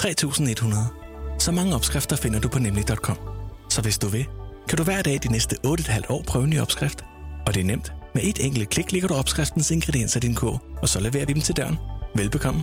3100. Så mange opskrifter finder du på nemlig.com. Så hvis du vil, kan du hver dag de næste 8,5 år prøve en ny opskrift. Og det er nemt. Med et enkelt klik ligger du opskriftens ingredienser i din kog, og så leverer vi dem til døren. Velbekomme.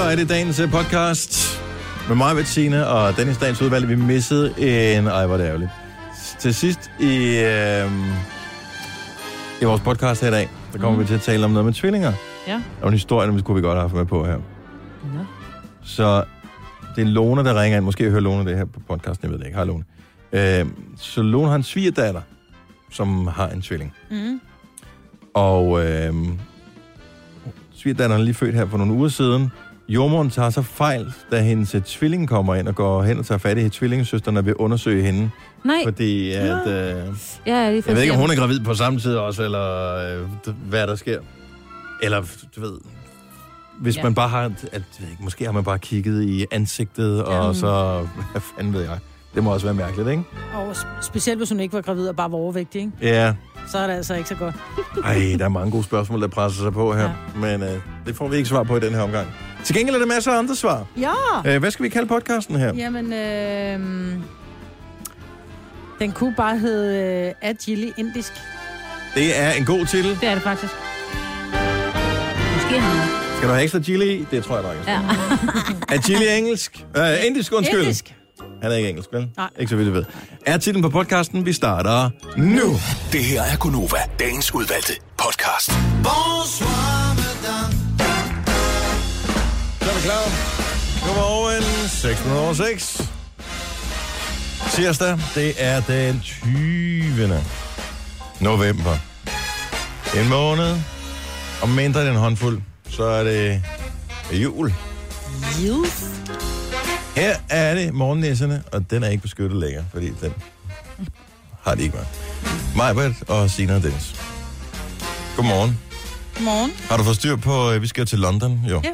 Hallo, er det dagens øh, podcast med mig, Bettina, og Dennis dagens udvalg. Vi missede en... Ej, hvor er det ærgerligt. Til sidst i, øh, i vores podcast her i dag, der kommer mm. vi til at tale om noget med tvillinger. Ja. Og en historie, vi kunne vi godt have haft med på her. Nå. Så det er Lone, der ringer ind. Måske hører Lone det her på podcasten, jeg ved det ikke. Hej, Lone. Øh, så Lone har en svigerdatter, som har en tvilling. Mm. Og øh, svigerdatteren er lige født her for nogle uger siden. Jordmoren tager så fejl, da hendes øh, tvilling kommer ind og går hen og tager fat i tvillingesøsteren og vil undersøge hende. Nej, Fordi at... Øh, ja, jeg, er jeg ved ikke, om hun er gravid på samme tid også, eller øh, hvad der sker. Eller, du ved... Hvis Ja. man bare har... At, jeg ved ikke, måske har man bare kigget i ansigtet, og så... Hvad fanden ved jeg? Det må også være mærkeligt, ikke? Og sp- specielt hvis hun ikke var gravid og bare var overvægtig, ikke? Ja. så er det altså ikke så godt. Ej, der er mange gode spørgsmål, der presser sig på her. Ja. Men øh, det får vi ikke svar på i den her omgang. Til gengæld er der masser af andre svar. Ja! Øh, hvad skal vi kalde podcasten her? Jamen, øh, den kunne bare hedde øh, Agili Indisk. Det er en god titel. Det er det faktisk. Måske han Skal du have ekstra chili i? Det tror jeg, der er. Ja. Er chili engelsk? Uh, indisk, undskyld. Indisk. Han er ikke engelsk, vel? Nej. Ikke så vidt, jeg ved. Er titlen på podcasten, vi starter nu. Det her er Gunova, dagens udvalgte podcast. Så er klar. Godmorgen. 6 minutter over 6. Tirsdag, det er den 20. november. En måned. Om mindre end en håndfuld, så er det jul. Yes. Her er det morgennæsserne, og den er ikke beskyttet længere, fordi den har de ikke med. Majbert og Sina og Dennis. Godmorgen. Godmorgen. Har du fået styr på, øh, vi skal til London? Jo. Ja.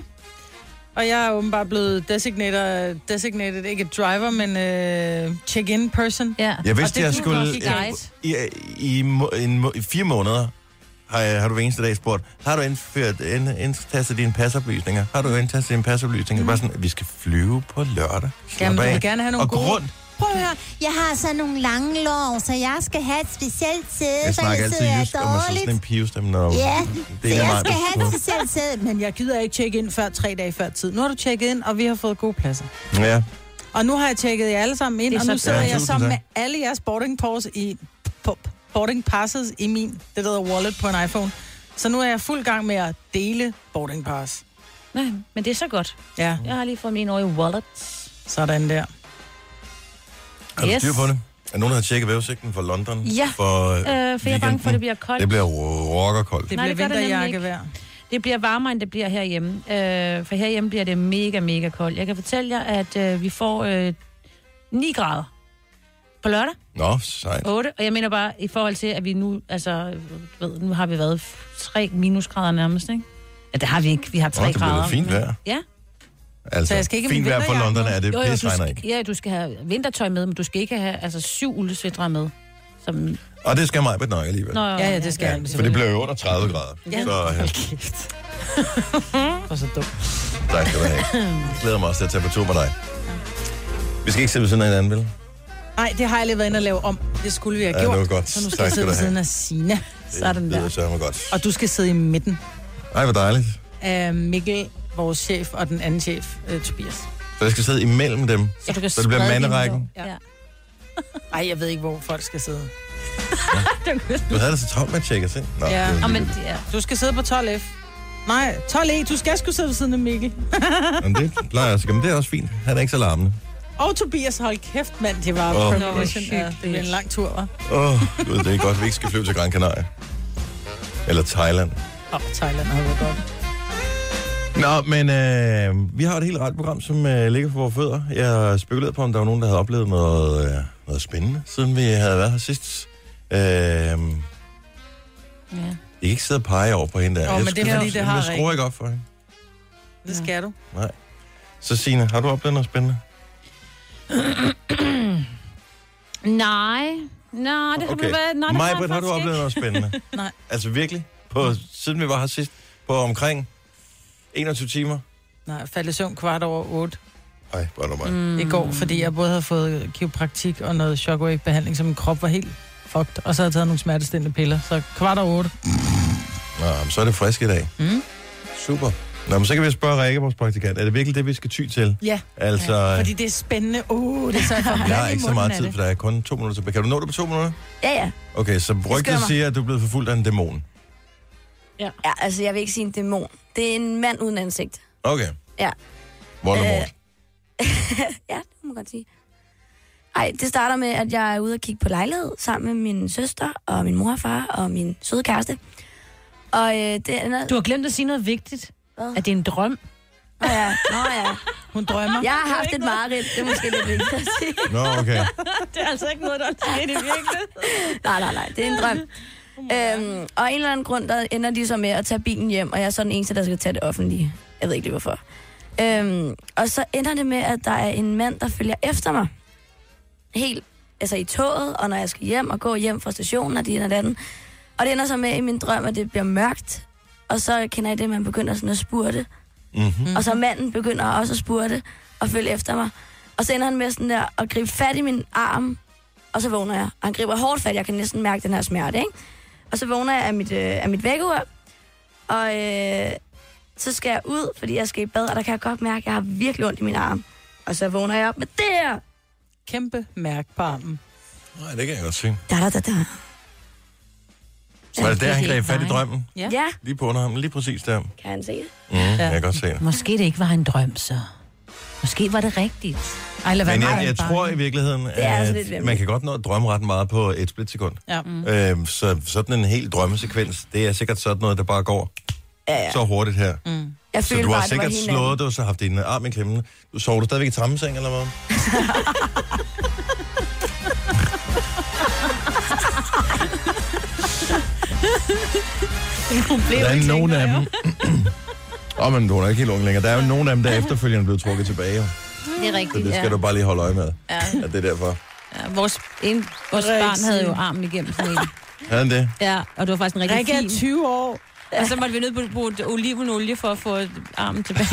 Og jeg er åbenbart blevet designated, designated ikke driver, men øh, check-in person. Ja. Jeg vidste, jeg skulle... I, i, i, må- i fire måneder har, jeg, har du hver eneste dag spurgt, har du indført, ind, indtastet dine pasoplysninger? Har du indtastet dine pasoplysninger? Mm. Bare sådan, vi skal flyve på lørdag. Slap Jamen, du vil gerne have nogle og gode- rundt. Prøv at høre, jeg har så nogle lange lår, så jeg skal have et specielt sæde, Jeg for snakker jeg altid sidder jysk, og man sådan en dårligt. pivestemme, når Ja, det så jeg mig, skal have et specielt sæde. Men jeg gider ikke tjekke ind før tre dage før tid. Nu har du tjekket ind, og vi har fået gode pladser. Ja, Og nu har jeg tjekket jer alle sammen ind, og nu så sidder jeg Ja, tusind sammen med alle jeres boarding, pass i, boarding passes i min, det der hedder wallet på en iPhone. Så nu er jeg fuld gang med at dele boarding pass. Nej, men det er så godt. Ja, Jeg har lige fået min over i wallet. sådan der. Har du Yes. styr på det? Er nogen, der har tjekket vejrudsigten for London? Ja, for, Øh, for jeg er bange for, at weekenden? det bliver koldt. Det bliver rockerkoldt. Det Nej, bliver gør det bliver varmere, end det bliver herhjemme. Øh, for herhjemme bliver det mega, mega koldt. Jeg kan fortælle jer, at øh, vi får øh, 9 grader på lørdag, Nå, sejt. 8. Og jeg mener bare, i forhold til, at vi nu, altså, ved, nu har vi været 3 minusgrader nærmest, ikke? Ja, det har vi ikke. Vi har 3 Nå, det bliver grader. fint vejr. Ja. Altså, Så jeg skal ikke fint vejr for vinterjakke London er det, Jo, jo, pisse du regner ikke. ja, du skal have vintertøj med, men du skal ikke have altså, syv uldesvætre med. Som, Og det skal mig nok alligevel. Nå, Ja, ja, det skal jeg. For det bliver jo under 30 grader. Ja. Så ja, Kæft. Og så dumt. tak skal du have. Jeg glæder mig også til at tage på tur med dig. Vi skal ikke se ved siden af hinanden, vel? Nej, det har jeg lige været inde og lave om. Det skulle vi have Ja, gjort. det var godt. Så nu skal Tak jeg sidde ved siden af Sina. Sådan Det der. sørme godt. Og du skal sidde i midten Ej, hvor dejligt. af Mikkel, vores chef, og den anden chef, øh, Tobias. Så jeg skal sidde imellem dem. Så du kan Så det bliver manderækken. Ja. Ej, jeg ved ikke, hvor folk skal sidde. Du havde det så travlt med at tjekke os ind. Nå, Ja. det er men, ja. Du skal sidde på 12F. Nej, 12E. Du skal sgu sidde ved siden af Mikkel. Men det plejer jeg men det er også fint. Han er ikke så larmende. Og Tobias, hold kæft, mand. Det var oh. premonition. Ja, det bliver en lang tur, hva'? Åh, oh, det er godt, vi ikke skal flyve til Gran Canaria. Eller Thailand. Åh, oh, Thailand har været godt. Nå, men øh, vi har et helt ret program, som øh, ligger for vores fødder. Jeg spekulerede på, om der var nogen, der havde oplevet noget, øh, noget spændende, siden vi havde været her sidst. Øh, Ja. I kan ikke sidde og pege over på hende der. Åh, Jeg men det er skal- fordi, det har Jeg skruer ikke op for hende. Det skal du. Nej. Så Signe, har du oplevet noget spændende? Nej. Nej, det har du været... Nej, det Mig, har, jeg har du faktisk oplevet noget spændende? Nej. Altså virkelig? På, siden vi var her sidst? På omkring 21 timer? Nej, jeg faldt i søvn kvart over 8 Nej, bare nu mig. mm. i går, fordi jeg både havde fået kiropraktik og noget shockwave-behandling, så min krop var helt fucked. Og så havde jeg taget nogle smertestillende piller. Så kvart over 8. Nå, men så er det frisk i dag. Mm. Super. Nå, men så kan vi spørge Rikke, vores praktikant. Er det virkelig det, vi skal ty til? Ja, Altså, ja, fordi det er spændende. Uh, det er så jeg får jeg har ikke så meget tid, for der er kun to minutter tilbage. Kan du nå det på to minutter? Ja, ja. Okay, så rygtet skynde mig. siger, at du er blevet forfulgt af en dæmon. Ja, altså jeg vil ikke sige en dæmon. Det er en mand uden ansigt. Okay. Ja. Voldemort. Øh, ja, det må man godt sige. Ej, det starter med, at jeg er ude og kigge på lejlighed sammen med min søster og min mor og far og min søde kæreste. Og øh, det ender... Du har glemt at sige noget vigtigt. Hvad? At det er en drøm. Nå ja, nå ja. Hun drømmer. Jeg har haft et mareridt, det er måske lidt vigtigt at sige. Nå, okay. det er altså ikke noget, der er sket i virkeligheden. Nej, nej, nej, det er en drøm. Øhm, og af en eller anden grund, der ender de så med at tage bilen hjem, og jeg er så den eneste, der skal tage det offentlige. Jeg ved ikke lige hvorfor. Øhm, og så ender det med, at der er en mand, der følger efter mig. Helt, altså i toget, og når jeg skal hjem og gå hjem fra stationen, og det ene og det andet. Og det ender så med i min drøm, at det bliver mørkt. Og så kender jeg det, at man begynder sådan at spurte. Mm-hmm. Og så manden begynder også at spurte og følge efter mig. Og så ender han med sådan der at gribe fat i min arm, og så vågner jeg. Og han griber hårdt fat, jeg kan næsten mærke den her smerte, ikke? Og så vågner jeg af mit, øh, af mit vækkeur, og øh, så skal jeg ud, fordi jeg skal i bad, og der kan jeg godt mærke, at jeg har virkelig ondt i min arm. Og så vågner jeg op med det her. Kæmpe mærke på armen. Nej, det kan jeg godt se. Da, da, da, da. Var det der, han greb fat i drømmen? Ja. Ja, Lige på underarmen, lige præcis der. Mm, kan han se det? jeg kan godt se det. Måske det ikke var en drøm, så. Måske var det rigtigt. Ej, lad være Men jeg, jeg tror i virkeligheden, at man kan godt nå at drømme ret meget på et splitsekund. Ja. Mm. Øhm, så sådan en hel drømmesekvens, det er sikkert sådan noget, der bare går Ja, ja. så hurtigt her. Mm. Jeg Så du har bare, det sikkert slået dig, og så haft din arm i klemmen. Du sover du stadigvæk i trammeseng, eller hvad? Der er nogen af dem... Åh, oh, men du er ikke helt ung længere. Der er jo nogen af dem, der efterfølgende er blevet trukket tilbage. jo. Det er Så rigtigt, det skal ja. du bare lige holde øje med. Ja. At det er derfor. ja. Vores, en, vores barn havde jo armen igennem sådan en. Havde han det? Ja, og det var faktisk en rigtig Rikke er fin. 20 år. Og så måtte vi nødt på bruge olivenolie for at få armen tilbage.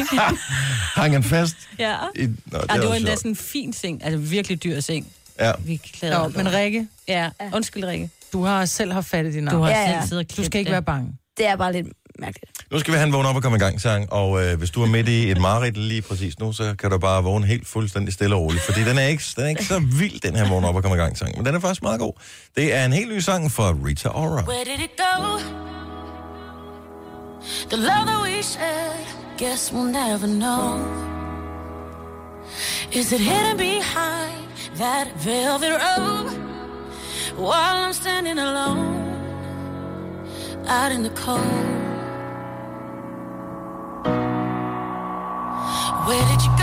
Hang han fast? ja. I... Nå, det, Ja, er det var endda sjovt. sådan en fin seng. Altså virkelig dyr seng. Ja. Vi klæder Nå, men Rikke, Ja, undskyld Rikke. du har selv haft fat i din arm. Du har Ja, ja. selv siddet og Du skal ikke det. være bange. Det er bare lidt mærkeligt. Nu skal vi have en vågne op og komme i gang sang, og øh, hvis du er midt i et mareridt lige præcis nu, så kan du bare vågne helt fuldstændig stille og roligt, fordi den er ikke, den er ikke så vild, den her vågn op og komme i gang sang, men den er faktisk meget god. Det er en helt ny sang fra Rita Ora. Where did it go? The love that we shared, guess we'll never know. Is it hidden behind that velvet robe? While I'm standing alone out in the cold. Where did you go?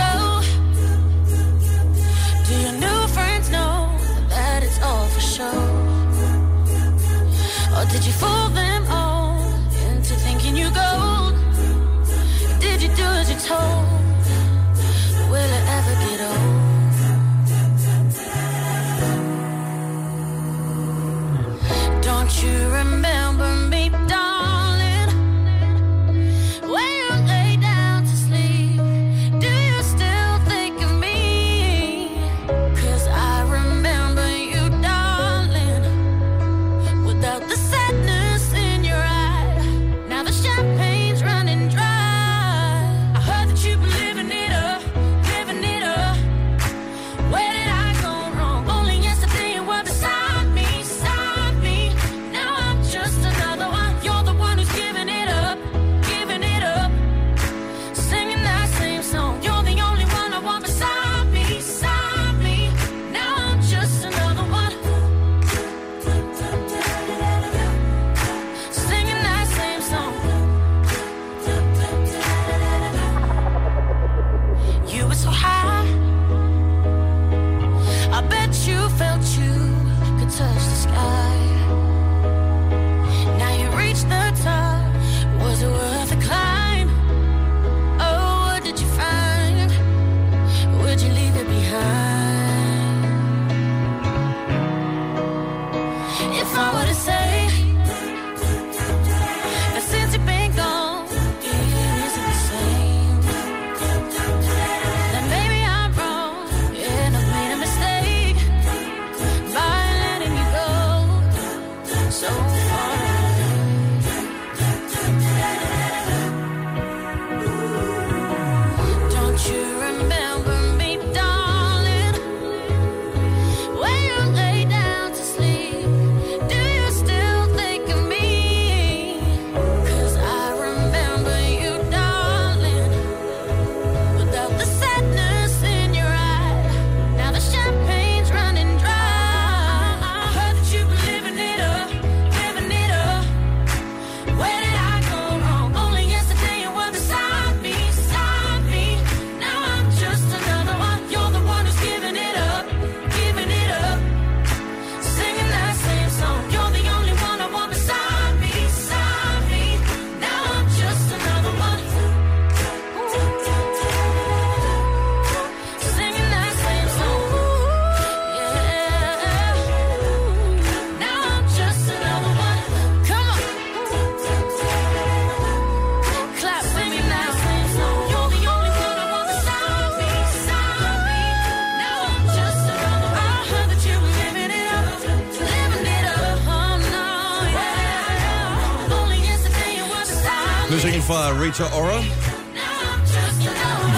Rita Ora,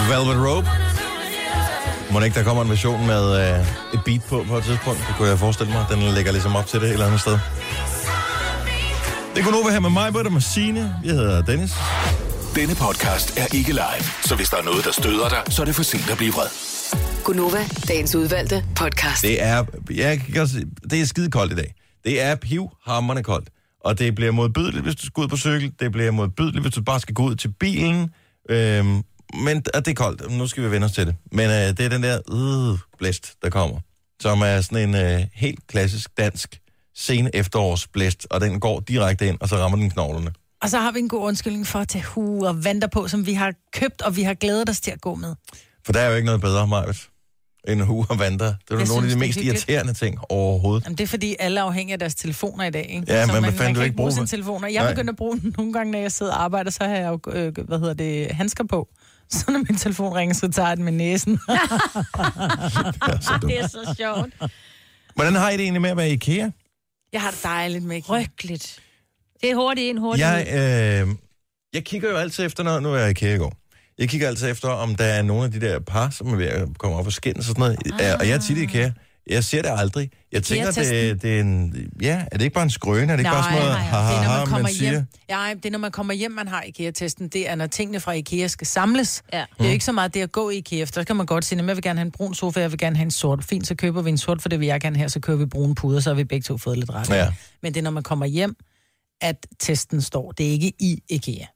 Velvet Rope. Må ikke, der kommer en version med øh, et beat på på et tidspunkt? Det kunne jeg forestille mig. Den lægger ligesom op til det et eller andet sted. Det kunne nu være her med mig, Britta, med Signe. Jeg hedder Dennis. Denne podcast er ikke live, så hvis der er noget, der støder dig, så er det for sent at blive vred. Gunova, dagens udvalgte podcast. Det er, jeg kan se, det er skide koldt i dag. Det er pivhammerende koldt. Og det bliver modbydeligt, hvis du skal ud på cykel. Det bliver modbydeligt, hvis du bare skal gå ud til bilen. Øhm, men og det er koldt. Nu skal vi vende os til det. Men øh, det er den der øh, blæst, der kommer. Som er sådan en øh, helt klassisk dansk sen efterårsblæst. Og den går direkte ind, og så rammer den knoglerne. Og så har vi en god undskyldning for at tage hue og vanter på, som vi har købt, og vi har glædet os til at gå med. For der er jo ikke noget bedre, Majvet, end hue og vandre. Det er jo Jeg nogle af de det er mest hyggeligt. irriterende ting overhovedet. Jamen, det er fordi, alle er afhængige af deres telefoner i dag, ikke? Ja, så men man, man du kan ikke bruge sine telefoner. Jeg begynder at bruge den nogle gange, når jeg sidder og arbejder, så har jeg jo, øh, hvad hedder det, handsker på. Så når min telefon ringer, så tager jeg den med næsen. det er så sjovt. Hvordan har I det egentlig med at være i IKEA? Jeg har det dejligt med. Frygteligt. Det er hurtigt ind, hurtigt Jeg, øh, jeg kigger jo altid efter, når nu er jeg i IKEA i går. Jeg kigger altid efter, om der er nogle af de der par, som er ved at komme op og skændes og sådan noget. Ah. Og jeg er tit i IKEA. Jeg ser det aldrig. Jeg tænker, det, det er en... Ja, er det ikke bare en skrøne? Er det ikke bare sådan noget, ha, det er, når man kommer man siger? hjem. Ja, det er, når man kommer hjem, man har IKEA-testen. Det er, når tingene fra IKEA skal samles. Ja. Det er jo ikke så meget det at gå i IKEA, for der kan man godt sige, at jeg vil gerne have en brun sofa, jeg vil gerne have en sort. Fint, så køber vi en sort, for det vil jeg gerne have, så køber vi brune puder, så har vi begge to fået lidt ret. Ja. Men det er, når man kommer hjem, at testen står. Det er ikke i IKEA.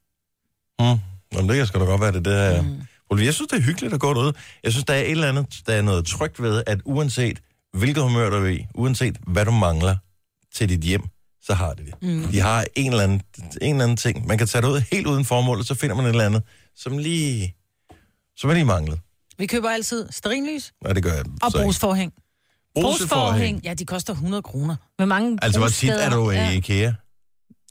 Mm. Jamen, det kan sgu da godt være, det der er... Mm. Jeg synes, det er hyggeligt at gå derud. Jeg synes, der er et eller andet, der er noget trygt ved, at uanset hvilket humør du er i, uanset hvad du mangler til dit hjem, så har de det. Mm. De har en eller, anden, en eller anden ting. Man kan tage det ud helt uden formål, og så finder man et eller andet, som lige... Som er lige manglet. Vi køber altid sterinlys Og det gør jeg og brugsforhæng. Brugsforhæng? Ja, de koster 100 kroner. Hvor mange Altså, hvor tit er du i IKEA?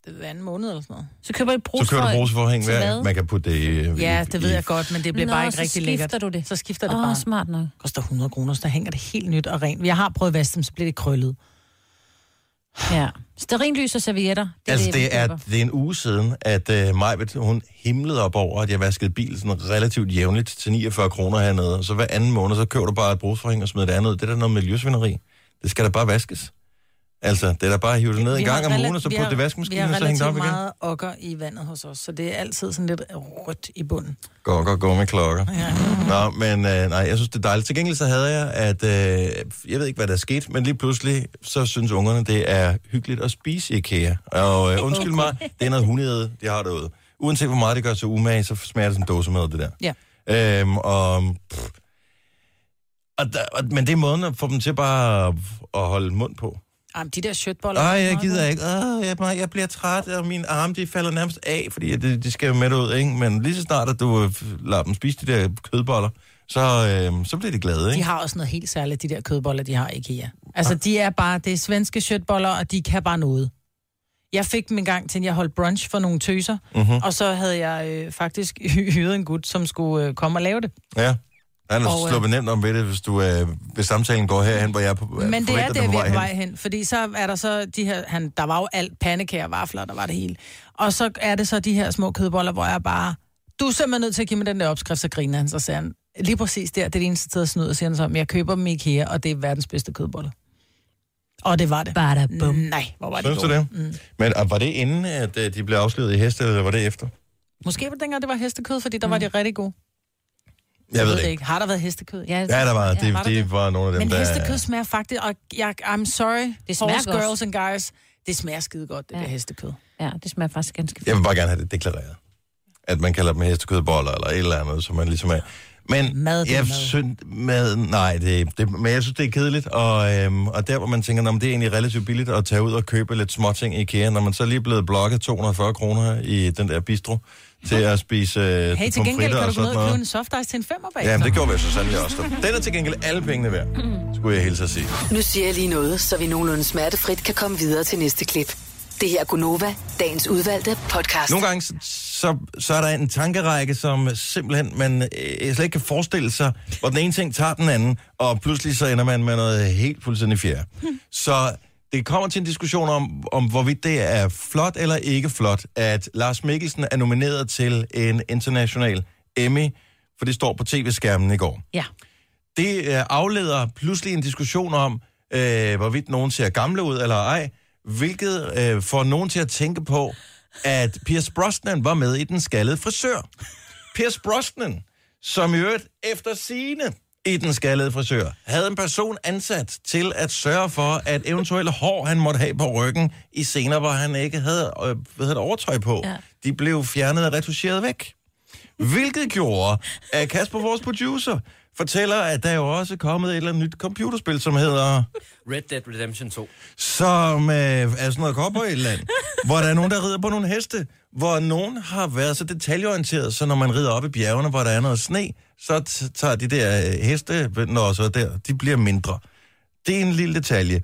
Det er hver anden måned eller sådan noget. Så køber I Så kører du brugsforhæng, hvad? Man kan putte det i... Ja, det ved i- jeg godt, men det bliver Nå, bare ikke så rigtig skifter lækkert. du det. Så skifter det Åh, bare. smart nok. Det koster 100 kroner, så der hænger det helt nyt og rent. Jeg har prøvet at vaske dem, så bliver det krøllet. Ja. Sterinlys og servietter. Det Det altså, vi det er, køber. det er en uge siden, at uh, Majbet, hun himlede op over, at jeg vaskede bil sådan relativt jævnligt til 49 kroner hernede. Så hver anden måned, så køber du bare et brugsforhæng og smider det andet ud. Det er da noget miljøsvineri. Det skal da bare vaskes. Altså, det er da bare at hive det ned en Vi har gang om ugen, og så vi putte har- det vaskemaskinen, Vi og har så hænge det op igen. meget okker i vandet hos os, så det er altid sådan lidt rødt i bunden. Gå, gå, gå med klokker. Ja. Nå, men øh, nej, jeg synes, det er dejligt. Til gengæld så havde jeg, at øh, jeg ved ikke, hvad der er sket, men lige pludselig, så synes ungerne, det er hyggeligt at spise i IKEA. Og øh, undskyld mig, det er noget hundede, de har derude. Uanset hvor meget det gør til umage, så smager det sådan en dåse med det der. Ja. Øhm, og, pff, og, der, og, men det er måden at få dem til bare at, at holde mund på. Jamen, de der shirtboller... Nej, jeg gider ikke. Åh, jeg, jeg bliver træt, og mine arme de falder nærmest af, fordi de, de skal jo med ud, ikke? Men lige så snart, at du øh, lader dem spise de der kødboller, så, øh, så bliver de glade, De ikke? har også noget helt særligt, de der kødboller, de har i IKEA. Altså, de er bare, det er svenske shirtboller, og de kan bare noget. Jeg fik dem en gang til, at jeg holdt brunch for nogle tøser, Mhm. og så havde jeg øh, faktisk hy- hyret en gut, som skulle øh, komme og lave det. Ja. Han er Og, øh, sluppet nemt om ved det, hvis, du, øh, hvis samtalen går herhen, hvor jeg er på, Men det er den vi er på vej hen. Fordi så er der så de her... Han, der var jo alt pandekager, vafler, der var det hele. Og så er det så de her små kødboller, hvor jeg bare... Du er simpelthen nødt til at give mig den der opskrift, så griner han. Så siger han, lige præcis der, det er det eneste sted at snyde, og siger han så, men jeg køber dem i IKEA, og det er verdens bedste kødboller. Og det var det. Bare bum. Nej, hvor var det Synes du det? Men og var det inden, at øh, de blev afsløret i heste, eller var det efter? Måske var det dengang, det var hestekød, fordi der var de rigtig gode. Jeg ved det ikke. Har der været hestekød? Ja, Ja, der var, det, var der det var nogle af dem, Men der... hestekød smager faktisk, og jeg, I'm sorry, Det smager horse godt. girls and guys, det smager skide godt, det ja. der hestekød. Ja, det smager faktisk ganske Jeg vil bare gerne have det deklareret. At man kalder dem hestekødboller eller et eller andet, som man ligesom er. Men Mad, det er jeg mad. synes, mad, nej, det, det, men jeg synes, det er kedeligt. Og, øhm, og der, hvor man tænker, om det er egentlig relativt billigt at tage ud og købe lidt småting i IKEA, når man så lige er blevet blokket 240 kroner i den der bistro til at spise øh, Hey, til gengæld kan og du gå ned og købe noget. en soft ice til en femmer bag. Jamen, det gjorde vi så sandelig også. Den er til gengæld alle pengene værd, skulle jeg hilse at sige. Nu siger jeg lige noget, så vi nogenlunde smertefrit kan komme videre til næste klip. Det her er Gunova, dagens udvalgte podcast. Nogle gange, så, så, så er der en tankerække, som simpelthen man øh, slet ikke kan forestille sig, hvor den ene ting tager den anden, og pludselig så ender man med noget helt fuldstændig fjerde. Så det kommer til en diskussion om, om, hvorvidt det er flot eller ikke flot, at Lars Mikkelsen er nomineret til en international Emmy, for det står på tv-skærmen i går. Ja. Det øh, afleder pludselig en diskussion om, øh, hvorvidt nogen ser gamle ud eller ej, hvilket øh, får nogen til at tænke på, at Pierce Brosnan var med i Den Skaldede Frisør. Pierce Brosnan, som i øvrigt efter sine i Den Skaldede Frisør, havde en person ansat til at sørge for, at eventuelle hår, han måtte have på ryggen i scener, hvor han ikke havde øh, hvad hedder det, overtøj på, ja. de blev fjernet og retuscheret væk. Hvilket gjorde, at Kasper, vores producer, fortæller, at der er jo også kommet et eller andet nyt computerspil, som hedder... Red Dead Redemption 2. Som øh, er sådan noget cowboy-land, hvor der er nogen, der rider på nogle heste, hvor nogen har været så detaljeorienteret, så når man rider op i bjergene, hvor der er noget sne, så t- tager de der øh, heste, når så der, de bliver mindre. Det er en lille detalje.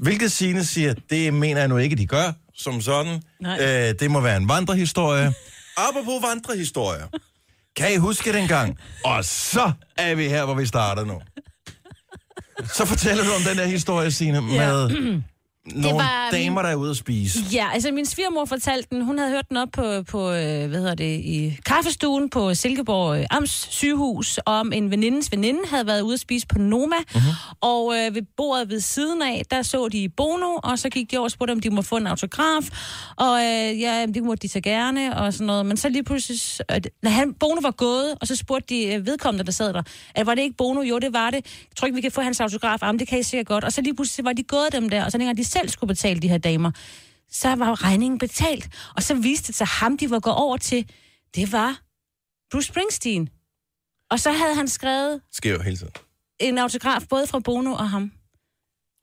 Hvilket Signe siger, det mener jeg nu ikke, de gør, som sådan. Nej. Øh, det må være en vandrehistorie. Apropos vandrehistorier. Kan I huske dengang? Og så er vi her, hvor vi starter nu. Så fortæller du om den der historie, Signe, med nogle var min- damer, der er ude at spise. Ja, altså min svigermor fortalte den, hun havde hørt den op på, på øh, hvad hedder det, i kaffestuen på Silkeborg øh, Amts sygehus, om en venindes veninde havde været ude at spise på Noma, uh-huh. og øh, ved bordet ved siden af, der så de Bono, og så gik de over og spurgte, om de måtte få en autograf, og øh, ja, det måtte de så gerne, og sådan noget, men så lige pludselig, øh, når han, Bono var gået, og så spurgte de øh, vedkommende, der sad der, at var det ikke Bono? Jo, det var det. Jeg tror ikke, vi kan få hans autograf. Jamen, det kan I sikkert godt. Og så lige pludselig var de gået dem der, og så dengang de selv skulle betale de her damer, så var regningen betalt. Og så viste det sig, at ham, de var gået over til, det var Bruce Springsteen. Og så havde han skrevet Sker jo hele tiden. en autograf, både fra Bono og ham,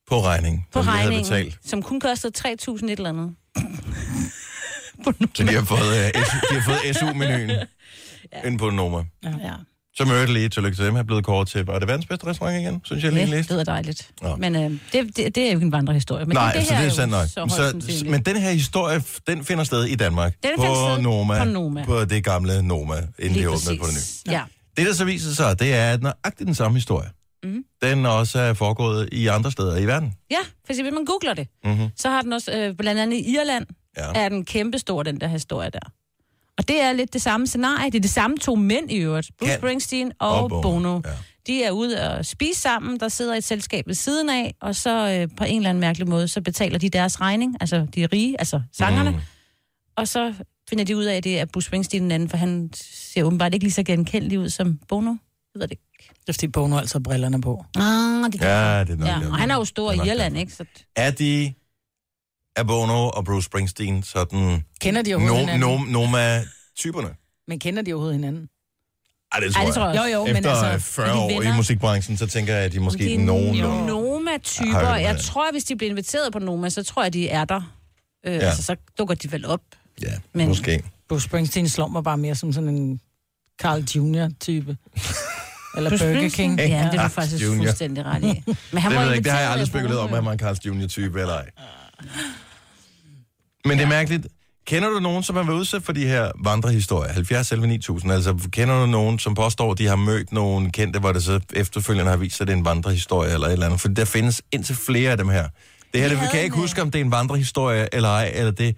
På regning. på som de havde regningen, betalt. som kun kostede 3.000 et eller andet. Så de har fået, uh, SU, de har fået SU-menuen ja. ind på en nummer. Ja. ja. Som øvrigt lige tillykke til dem, er blevet kåret til, var det verdens bedste restaurant igen? Synes jeg lige Det læste. lyder dejligt. Nå. Men øh, det, det, det, er jo ikke en vandrehistorie. Men Nej, det, det så det er sandt nok. Så Så, men den her historie, den finder sted i Danmark. Den på, sted Noma, på Noma. På det gamle Noma, inden Lige det åbnede på det nye. Ja. Det, der så viser sig, det er, at nøjagtigt den samme historie, Mhm. den også er foregået i andre steder i verden. Ja, for hvis man googler det, Mm-hmm. så har den også, øh, blandt andet i Irland, ja. er den kæmpestor, den der historie der. Og det er lidt det samme scenarie. Det er det samme to mænd i øvrigt. Bruce Ja. Springsteen og, Og Bono, Bono. Ja. De er ude og spise sammen. Der sidder et selskab ved siden af, og så øh, på en eller anden mærkelig måde, så betaler de deres regning. Altså, de er rige, altså sangerne. Mm. Og så finder de ud af, at det er Bruce Springsteen den anden, for han ser åbenbart ikke lige så genkendelig ud som Bono. Jeg ved det ikke. Det er fordi Bono altid har brillerne på. Ah, det Ja, det er nok ja. det. Og han er jo stor i Irland, ikke? Så Er de, er Bono og Bruce Springsteen sådan Kender de overhovedet no, hinanden? no, Noma-typerne? Men kender de overhovedet hinanden? Ej, det tror, Ej, jeg. det tror jeg også. Jo, jo, men Efter altså, 40 er de år i musikbranchen, så tænker jeg, at de måske de er nogen... jo Noma-typer. jeg Jeg tror, hvis de bliver inviteret på Noma, så tror jeg, de er der. Øh, Ja. ja. Altså, så dukker de vel op. Ja, Men- måske. Bruce Springsteen slår mig bare mere som sådan en Carl Jr.-type. Eller Bruce Burger Springsteen? King. Ja, det er du faktisk Junior. fuldstændig ret i. Men han det, var ved jeg ikke, det har jeg inviteret aldrig spekuleret om, at man er en Carl's Jr.-type eller ej. Men det er mærkeligt. Kender du nogen, som har været udsat for de her vandrehistorier? 70 11 9000. Altså, kender du nogen, som påstår, de har mødt nogen kendte, hvor det så efterfølgende har vist sig, at det er en vandrehistorie eller et eller andet? For der findes indtil flere af dem her. Det her, Vi det, vi kan ikke huske, om det er en vandrehistorie eller ej, eller det.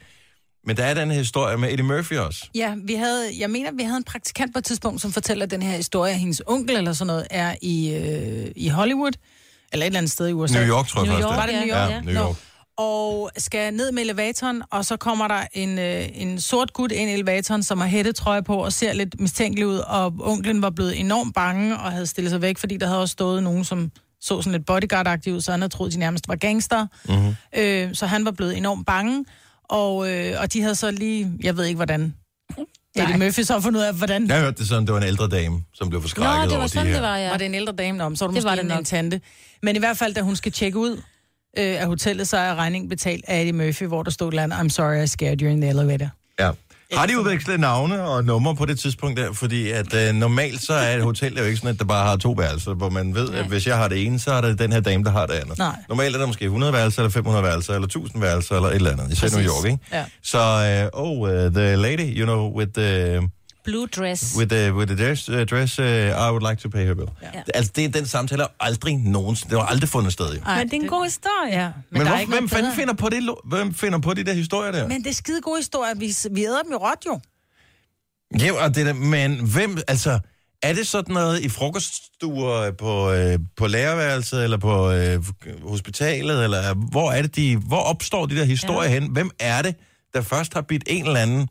Men der er den her historie med Eddie Murphy også. Ja, vi havde, jeg mener, vi havde en praktikant på et tidspunkt, som fortæller den her historie. Hendes onkel eller sådan noget er i, øh, i Hollywood, eller et eller andet sted i USA. New York, tror jeg New faktisk, York, er. Var det New York? Ja, New York. Nå. Og skal ned med elevatoren, og så kommer der en, øh, en sort gut ind i elevatoren, som har hættetrøje på og ser lidt mistænkelig ud, og onklen var blevet enormt bange og havde stillet sig væk, fordi der havde også stået nogen, som så sådan lidt bodyguard ud, så han havde troet, de nærmest var gangster. Mm-hmm. Øh, så han var blevet enormt bange, og, øh, og de havde så lige, jeg ved ikke hvordan, Eddie Murphy så har fundet ud af, hvordan... Jeg hørte det sådan, det var en ældre dame, som blev forskrækket over de her. ja. Var det en ældre dame? Nå, så var det, Det måske var det en, nok. en tante. Men i hvert fald, da hun skal tjekke ud øh, af hotellet, så er regningen betalt af Eddie Murphy, hvor der stod andet, I'm sorry, I scared you in the elevator. Ja. Har de udvekslet navne og numre på det tidspunkt der? Fordi at øh, normalt så er et hotel jo ikke sådan, at der bare har to værelser, hvor man ved, at hvis jeg har det ene, så er det den her dame, der har det andet. Nej. Normalt er der måske 100 værelser, eller 500 værelser, eller 1000 værelser, eller et eller andet. Især New. York, ikke? Ja. Så, uh, oh, uh, the lady, you know, with the, Blue dress. with the, with the dress, uh, dress uh, I would like to pay her bill. Ja. Altså, det, den samtale har aldrig nogensinde, det har aldrig fundet sted, jo. Ej, Men det er en god historie. Ja, Men, der er hvor, ikke hvem fanden finder på det? Hvem finder på de der historier der? Men det er skide gode historier. Vi, vi æder dem i råt, jo. Ja, og det der, men hvem, altså, er det sådan noget i frokoststuer på, øh, på lærerværelset, eller på øh, hospitalet, eller hvor er det, de, hvor opstår de der historier ja. hen? Hvem er det, der først har bidt en eller anden,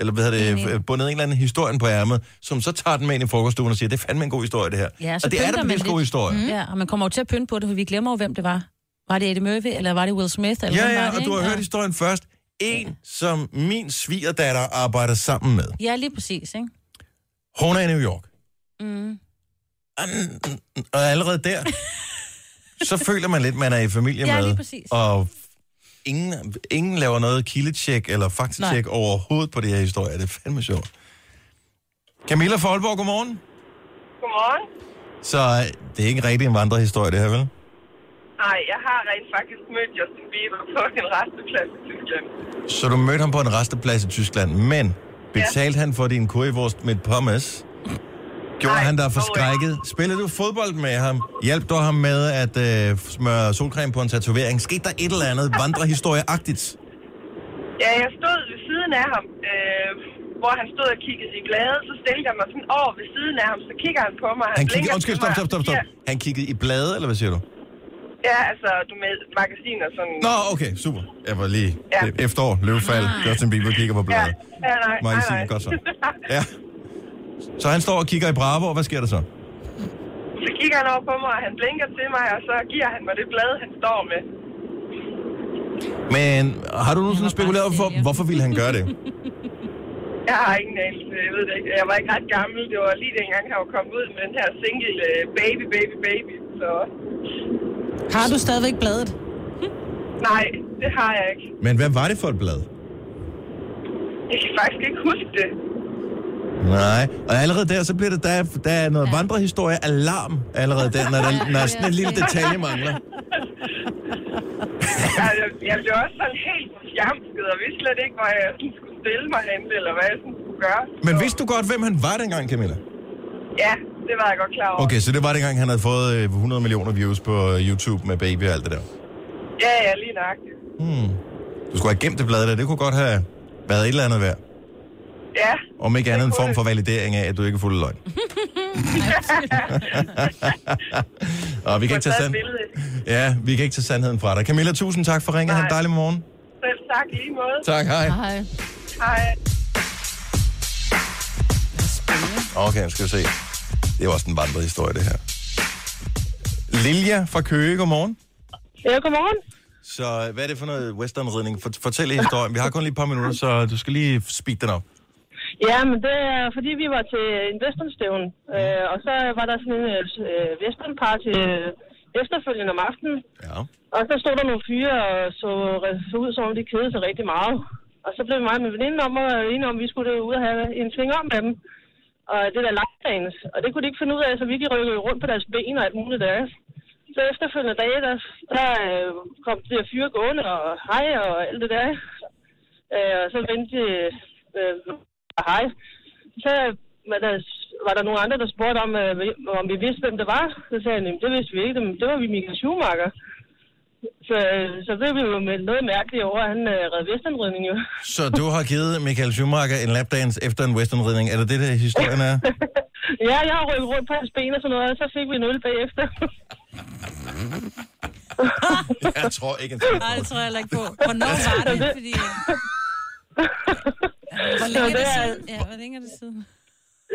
eller hvad hedder det, bundet en eller anden historien på ærmet, som så tager den med ind i frokoststuen og siger, det er fandme en god historie, det her. Ja, så og det er da en god historie. Mm. Ja, og man kommer jo til at pynte på det, for vi glemmer jo, hvem det var. Var det Eddie Murphy, eller var det Will Smith? Eller Ja, hvem var ja, det, og du har hørt historien først. En, som min svigerdatter arbejder sammen med. Ja, lige præcis, ikke? Hun er i New York. Mm. Og allerede der, så føler man lidt, man er i familie Ja, med. lige præcis. Og ingen, ingen laver noget kildetjek eller faktatjek overhovedet på de her historier. Det er fandme sjovt. Camilla Folborg, godmorgen. Godmorgen. Så øh, det er ikke rigtig en vandrehistorie, det her, vel? Nej, jeg har rent faktisk mødt Justin Bieber på en resteplads i Tyskland. Så du mødte ham på en resteplads i Tyskland, men betalte han for din currywurst med pommes? Gjorde han dig forskrækket? Spillede du fodbold med ham? Hjalp du ham med at øh, smøre solcreme på en tatovering? Skete der et eller andet vandrehistorieagtigt? Ja, jeg stod ved siden af ham, øh, hvor han stod og kiggede i bladet. Så stillede jeg mig sådan over ved siden af ham, så kigger han på mig. Han blinker kiggede, undskyld, stop, stop, stop, stop. Han kiggede i blade, eller hvad siger du? Ja, altså, du med magasiner sådan... Nå, okay, super. Jeg var lige Ja. ja. efterår, løvefald, Justin Bieber kigger på Ja, bladet. ja nej, nej, Magasin, nej. godt så. Ja. Så han står og kigger i Bravo, og hvad sker der så? Så kigger han over på mig, og han blinker til mig, og så giver han mig det blad, han står med. Men har du nogensinde spekuleret for, hvorfor ville han gøre det? Jeg har ingen anelse, jeg ved det ikke. Jeg var ikke ret gammel. Det var lige dengang, han var kommet ud med den her single øh, Baby, Baby, Baby. Så Har du stadigvæk bladet? nej, det har jeg ikke. Men hvad var det for et blad? Jeg kan faktisk ikke huske det. Nej, og allerede der, så bliver det, der, er- der er noget ja. vandrehistorie alarm allerede der, når, der, når sådan en lille detalje mangler. jeg, jeg, blev også sådan helt fjamsket, og vidste slet ikke, hvor jeg sådan skulle stille mig hen, eller hvad jeg sådan skulle gøre. Men vidste du godt, hvem han var dengang, Camilla? Ja, det var jeg godt klar over. Okay, så det var dengang, han havde fået øh, 100 millioner views på øh, YouTube med Baby og alt det der. Ja, ja, lige nøjagtigt. Hmm. Du skulle have gemt det blad der. Det kunne godt have været et eller andet værd. Ja. Om ikke andet en form for validering af, at du ikke er fuld løgn. Og vi kan ikke tage sand... Ja, vi kan ikke tage sandheden fra dig. Camilla, tusind tak for ringen. Ha' en dejlig morgen. Selv tak lige måde. Tak, hej. Hej. Hej. Okay, nu skal vi se. Det er også en vandrehistorie, det her. Lilja fra Køge, godmorgen. Ja, godmorgen. Så øh, hvad er det for noget westernridning? For, fortæl historien. Vi har kun lige et par minutter, så du skal lige speed den op. Ja, men det er fordi, vi var til en westernstævn, øh, og så var der sådan en øh, westernparty øh, efterfølgende om aftenen. Ja. Og så stod der nogle fyre og så, så ud, som om de kedede sig rigtig meget. Og så blev mig og min veninde om, og enige om, at vi skulle ud og have en ting om med dem. Og det der lagdans. Og det kunne de ikke finde ud af, så vi rykkede rundt på deres ben og alt muligt der. Så efterfølgende dage, der, der øh, kom de her fyre gående og hej og alt det der. Øh, og så vendte øh, hej. Så var der, var der nogle andre, der spurgte om, øh, om vi vidste, hvem det var. Så sagde "Jamen, det vidste vi ikke. Det, det var vi Michael Schumacher. Så, øh, så blev vi jo med noget mærkeligt over, at han øh, redde Vesternridning jo. Så du har givet Michael Schumacher en lapdance efter en westernridning. Er det det, der historien er? ja, jeg har rykket rundt på hans ben og sådan noget, og så fik vi en øl bagefter. Jeg tror ikke en Nej, det tror jeg heller ikke på. Hvornår var det? Fordi... Hvor længe er det siden? Ja, hvor længe er det siden?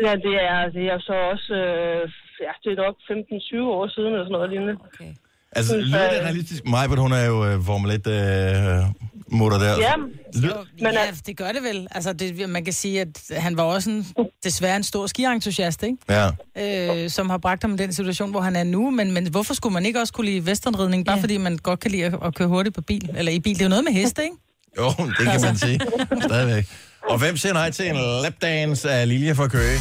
Ja, det er, det er så også, øh, ja, det er nok 15-20 år siden eller sådan noget lignende. Okay. Altså, lyder det øh, realistisk? Majbert, hun er jo øh, Formel 1 øh, mutter der. Ja, Lyd- men, ja, det gør det vel. Altså, det, man kan sige, at han var også en, desværre en stor skientusiast, ikke? Ja. Øh, som har bragt ham i den situation, hvor han er nu. Men, men hvorfor skulle man ikke også kunne lide westernridning, bare ja. fordi man godt kan lide at, at køre hurtigt på bil? Eller i bil. Det er jo noget med heste, ikke? Jo, det kan man sige. Stadigvæk. Og hvem siger nej til en lapdance af Lilje fra Køge?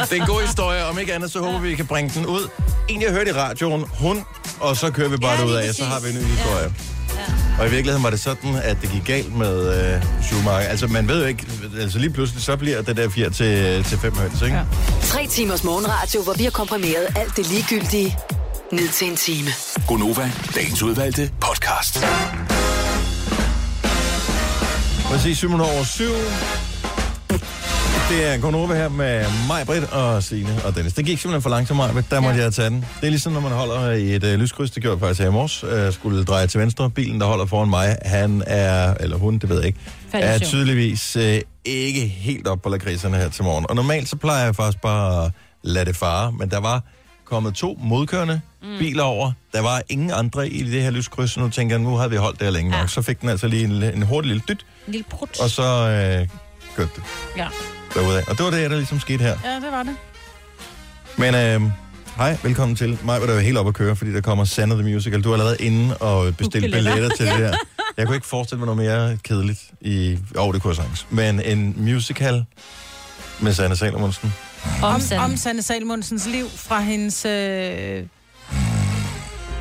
det er en god historie. Om ikke andet, så håber vi, vi kan bringe den ud. En, jeg hørte i radioen, hun, og så kører vi bare ja, ud af, så har vi en ny historie. Ja. Og i virkeligheden var det sådan, at det gik galt med øh, Schumacher. Altså, man ved jo ikke, altså lige pludselig, så bliver det der 4 til, til 5 høns, ikke? Ja. Tre timers morgenradio, hvor vi har komprimeret alt det ligegyldige ned til en time. Gonova, dagens udvalgte podcast. Præcis 7 minutter over 7. Det er Gonova her med mig, Britt og Signe og Dennis. Det gik simpelthen for langsomt, mig, der måtte ja. jeg tage den. Det er ligesom, når man holder i et uh, lyskryds, det gjorde jeg faktisk her i morges. Uh, skulle dreje til venstre. Bilen, der holder foran mig, han er, eller hun, det ved jeg ikke, er tydeligvis uh, ikke helt op på lakridserne her til morgen. Og normalt så plejer jeg faktisk bare at lade det fare, men der var kommet to modkørende mm. biler over. Der var ingen andre i det her lyskryds, så nu tænker jeg, nu havde vi holdt der længe nok. Så fik den altså lige en, en hurtig lille dyt, En lille prut. og så øh, kørte det Ja. derudad. Og det var det, der ligesom skete her. Ja, det var det. Men øh, hej, velkommen til. Mig var der jo helt op at køre, fordi der kommer Sand of the Musical. Du har allerede inde og bestilt Billetter. billetter til det der. Jeg kunne ikke forestille mig noget mere kedeligt i... Jo, det kunne jeg sagtens. Men en musical med Sanne Salomonsen. Om, om, om Sanne Salmonsens liv fra hendes... Øh...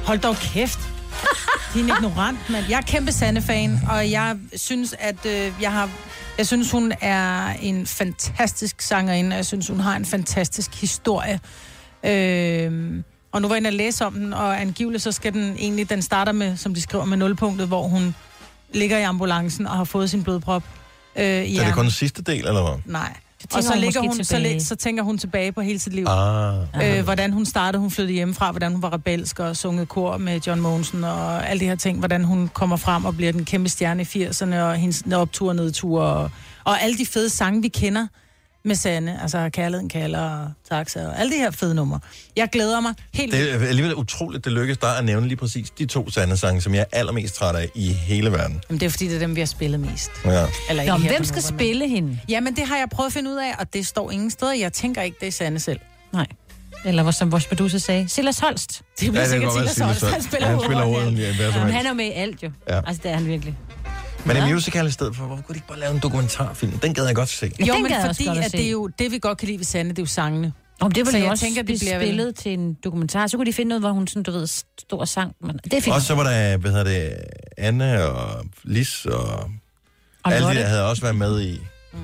Hold dog kæft. Din ignorant, mand. Jeg er kæmpe Sanne-fan, og jeg synes, at øh, jeg har... Jeg synes, hun er en fantastisk sangerinde, og jeg synes, hun har en fantastisk historie. Øh, og nu var jeg inde og læse om den, og angiveligt så skal den egentlig, den starter med, som de skriver, med nulpunktet, hvor hun ligger i ambulancen og har fået sin blodprop øh, i Så er det kun den sidste del, eller hvad? Nej. Og så, ligger hun, så, tilbage. læ- så tænker hun tilbage på hele sit liv. Ah. Øh, hvordan hun startede, hun flyttede hjemmefra, hvordan hun var rebelsk og sunget kor med John Mogensen og alle de her ting, hvordan hun kommer frem og bliver den kæmpe stjerne i 80'erne og hendes optur og nedtur og, og alle de fede sange, vi kender med Sanne, altså Kærligheden kalder og Taxa og alle de her fede numre. Jeg glæder mig helt Det er alligevel utroligt, det lykkedes dig at nævne lige præcis de to sande sange, som jeg er allermest træt af i hele verden. Jamen, det er fordi, det er dem, vi har spillet mest. Ja. Eller Nå, her hvem skal men- spille hende? Jamen, det har jeg prøvet at finde ud af, og det står ingen steder. Jeg tænker ikke, det er Sanne selv. Nej. Eller hvor, som vores producer sagde, Silas Holst. Det bliver Ja, det sikkert Silas Holst. Han spiller Ja, han spiller hovedrollen, helst. han er med i alt jo. Ja. Altså, det er han virkelig. Men en Ja. musical i stedet for, hvorfor kunne de ikke bare lave en dokumentarfilm? Den gad jeg godt se. Jo, men fordi at det er jo det, vi godt kan lide ved Sande, det er jo sangene. Om det Så ville jo jeg også tænker, tænker, det blive bliver vel- spillet til en dokumentar. Så kunne de finde noget, hvor hun sådan, du ved, stor sang. Men det er. Og så var der, hvad hedder det, Anne og Lis og, Og alle de der havde også været med i,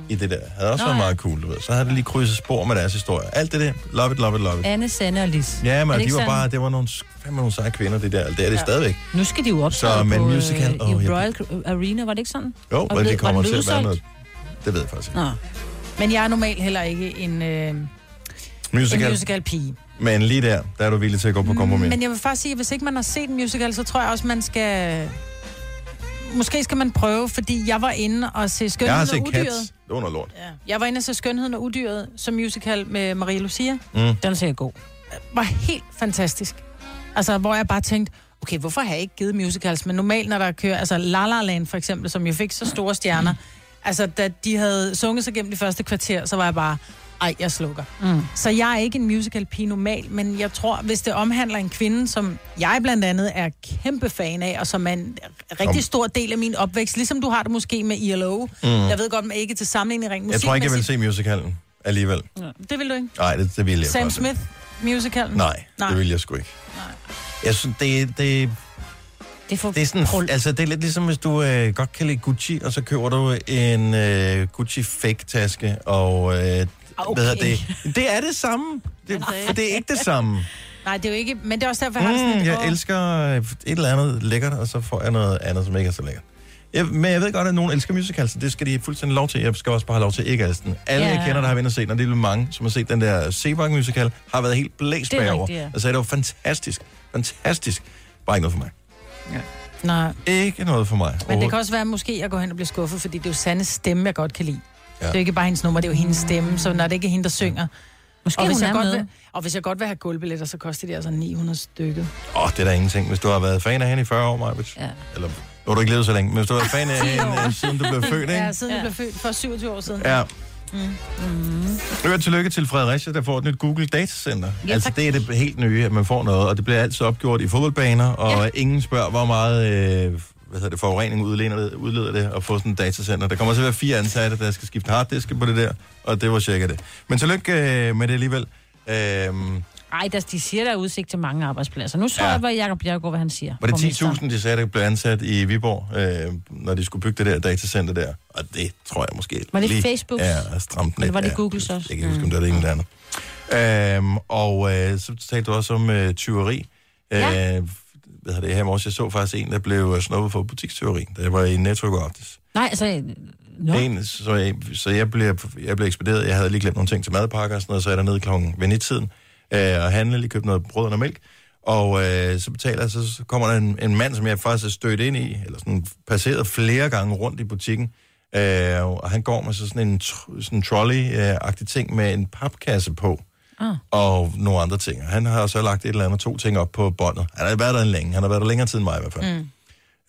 i det der. Havde også Nå, været ja. meget cool, du ved. Så havde det lige krydset spor med deres historie. Alt det der, love it, love it, love it. Anne, Sanne og Lis. Ja, men det de var sådan? bare, det var nogle, fandme nogle seje kvinder, det der. Det er det ja. stadigvæk. Nu skal de jo optræde Så, men på, musical, øh, åh, i Royal Arena, var det ikke sådan? Jo, Og og det kommer til at være noget. Det ved jeg faktisk ikke. Nå. Men jeg er normalt heller ikke en, øh, en Musical. musical pige. Men lige der, der er du villig til at gå på kompromis. Men jeg vil faktisk sige, at hvis ikke man har set en musical, så tror jeg også, man skal... Måske skal man prøve, fordi jeg var inde og se Jeg har Skønheden og set Udyret. Cats. Det var noget lort. Ja. Jeg var inde og se Skønheden og Udyret som musical med Maria Lucia. Mm. Den er sikkert god. Var helt fantastisk. Altså, hvor jeg bare tænkte, okay, hvorfor har jeg ikke givet musicals? Men normalt, når der kører, altså La La Land for eksempel, som jo fik så store stjerner, altså da de havde sunget sig gennem de første kvarter, så var jeg bare, ej, jeg slukker. Mm. Så jeg er ikke en musical pige normalt, men jeg tror, hvis det omhandler en kvinde, som jeg blandt andet er kæmpe fan af, og som er en rigtig Om- stor del af min opvækst, ligesom du har det måske med ILO. Mm. Jeg ved godt, man ikke til sammenligning rent Jeg tror ikke, jeg vil se musicalen alligevel. Det vil du ikke. Nej, det, det vil jeg Sam. Smith musical. Nej, Nej, det vil jeg sgu ikke. Nej. Jeg synes, det, det, Det er for Det er, sådan, altså, det er lidt ligesom, hvis du øh, godt kan lide Gucci, og så køber du en øh, Gucci fake-taske, og øh, okay. hvad hedder det? Det er det samme. Det, for det er ikke det samme. Nej, det er jo ikke... Men det er også derfor, jeg har sådan Mm, jeg åh, elsker øh, et eller andet lækkert, og så får jeg noget andet, som ikke er så lækkert. Jeg, men jeg ved godt, at nogen elsker musicals, så det skal de fuldstændig lov til. Jeg skal også bare have lov til ikke at elske den. Alle, Ja. jeg kender, der har været og set, og det er mange, som har set den der Sebak musical, har været helt blæst Det er bagover. rigtigt, ja. Altså, det var fantastisk. Fantastisk. Bare ikke noget for mig. Nej. Ikke noget for mig. Men det kan også være, at måske jeg går hen og bliver skuffet, fordi det er jo Sandes stemme, jeg godt kan lide. Ja. Det er jo ikke bare hendes nummer, det er jo hendes stemme, så når det ikke er hende, der synger. Måske og hvis, hun jeg godt med. vil, og hvis jeg godt vil have gulvbilletter, så koster de altså 900 stykker. Åh, oh, det er da ingenting. Hvis du har været fan af hende i 40 år, Majbet. Ja. Eller, nu har du ikke levet så længe, men hvis du har været fan af hende, øh, siden du blev født, ikke? Ja, siden ja. jeg blev født for 27 år siden. Ja. Mm. Mm. Øvrigt tillykke til Fredericia, der får et nyt Google Datacenter. Ja, altså, det er det helt nye, at man får noget, og det bliver altid opgjort i fodboldbaner, og ja. ingen spørger, hvor meget øh, hvad hedder det, forurening udleder det, udleder det at få sådan et datacenter. Der kommer til at være fire ansatte, der skal skifte harddisk på det der, og det var cirka det. Men tillykke øh, med det alligevel. Øhm, Ej, der, de siger, der er udsigt til mange arbejdspladser. Nu så Ja. ja. jeg, hvad Jacob Bjergård, hvad han siger. var det borgmesteren. 10.000, de sagde, der blev ansat i Viborg, øh, når de skulle bygge det der datacenter der? Og det tror jeg måske Var det lige Facebooks? er stramt Eller lidt. var det ja. Googles også? Jeg kan ikke huske, om det var det ene eller andet. Øhm, og øh, så talte du også om øh, tyveri. Ja. Øh, hvad hedder det her i morges? Jeg så faktisk en, der blev snuppet for butikstyveri. Der var i Netto går aftes. Nej, altså... Nå. En, så jeg, så jeg blev, jeg blev ekspederet. Jeg havde lige glemt nogle ting til madpakker og sådan noget, så er jeg dernede klokken ved nittiden øh, og handle, lige købt noget brød og mælk. Og øh, så betaler jeg, så kommer der en, en mand, som jeg faktisk er stødt ind i, eller sådan passeret flere gange rundt i butikken. Øh, og han går med så sådan en tr- sådan trolley-agtig ting med en papkasse på Ah. og nogle andre ting. Han har så lagt et eller andet to ting op på båndet. Han har været der længe. Han har været der længere tid end mig i hvert fald. Mm.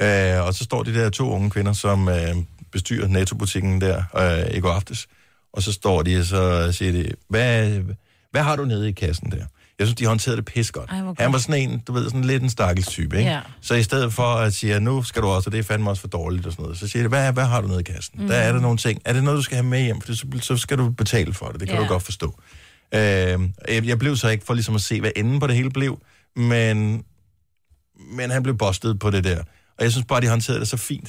Øh, og så står de der to unge kvinder, som øh, bestyrer Netto-butikken der øh, i går aftes. Og så står de, og så siger de, hvad, hvad har du nede i kassen der? Jeg synes, de håndterede det pis godt. Ej, Han var sådan en, du ved, sådan lidt en stakkels type, ikke? Ja. Så i stedet for at sige, nu skal du også, og det er fandme også for dårligt og sådan noget, så siger de, hvad, hvad har du nede i kassen? Mm. Der er der nogle ting. Er det noget, du skal have med hjem? For så, så skal du betale for det. Det kan Ja. du godt forstå. Øh, jeg, jeg blev så ikke for ligesom at se, hvad enden på det hele blev, men, men han blev bustet på det der. Og jeg synes bare, de håndterede det så fint.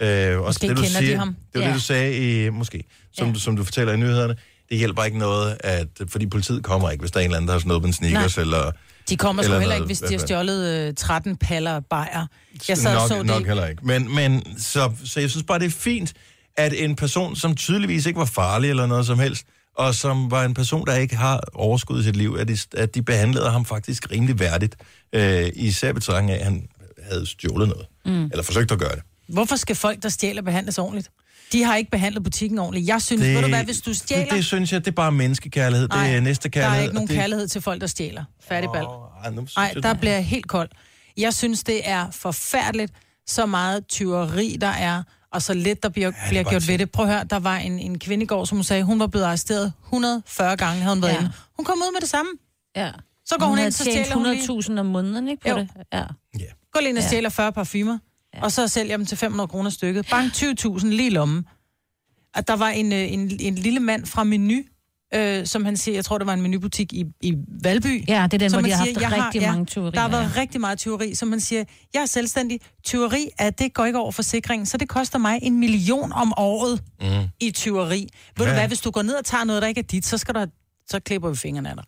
Øh, også Måske det, du kender de siger, ham. Det var Ja. det, du sagde i, måske, som, ja. som du fortæller i nyhederne. Det hjælper ikke noget, at, fordi politiet kommer ikke, hvis der er en eller anden, der har med en sneakers, Nej. eller... De kommer sgu eller heller ikke, hvis de har stjålet øh, 13 paller bajer. Jeg sad nok, og så det. nok heller ikke. Men, men så, så jeg synes bare, det er fint, at en person, som tydeligvis ikke var farlig eller noget som helst, og som var en person, der ikke har overskud i sit liv, at de, at de behandlede ham faktisk rimelig værdigt, øh, især betragtning af, at han havde stjålet noget, Mm. eller forsøgt at gøre det. Hvorfor skal folk, der stjæler, behandles ordentligt? De har ikke behandlet butikken ordentligt. Jeg synes, Det- ved du hvad, hvis du stjæler... Det synes jeg, det er bare menneskekærlighed. det er næste der kærlighed. er ikke nogen det, kærlighed til folk, der stjæler. Færdigbal. Ej, nu synes Nej, der det- bliver jeg helt kold. Jeg synes, det er forfærdeligt, så meget tyveri, der er, og så lidt, der bliver, ja, bliver gjort ved det. Prøv at høre, der var en, en kvinde i går, som hun sagde, hun var blevet arresteret 140 gange, havde hun været Ja. inde. Hun kom ud med det samme. Ja. Så går hun, havde ind, så stjæler hun lige... 100.000 om måneden, ikke på Jo. det? Ja. Gå lige ind og stjæler 40 parfumer, ja. og så sælger dem til 500 kroner stykket. Bank 20.000 lige i lommen. At der var en, øh, en, en lille mand fra Menu, øh, som han siger, jeg tror, det var en menubutik i, i Valby. Ja, det er den, som hvor de har haft "Jeg rigtig mange tyverier, Der har været ja. rigtig meget tyveri, som han siger, jeg er selvstændig. Tyveri, at det går ikke over forsikringen, så det koster mig en million om året Mm. i tyveri. Ved Ja. du hvad, hvis du går ned og tager noget, der ikke er dit, så, skal du, så klipper vi fingrene af dig.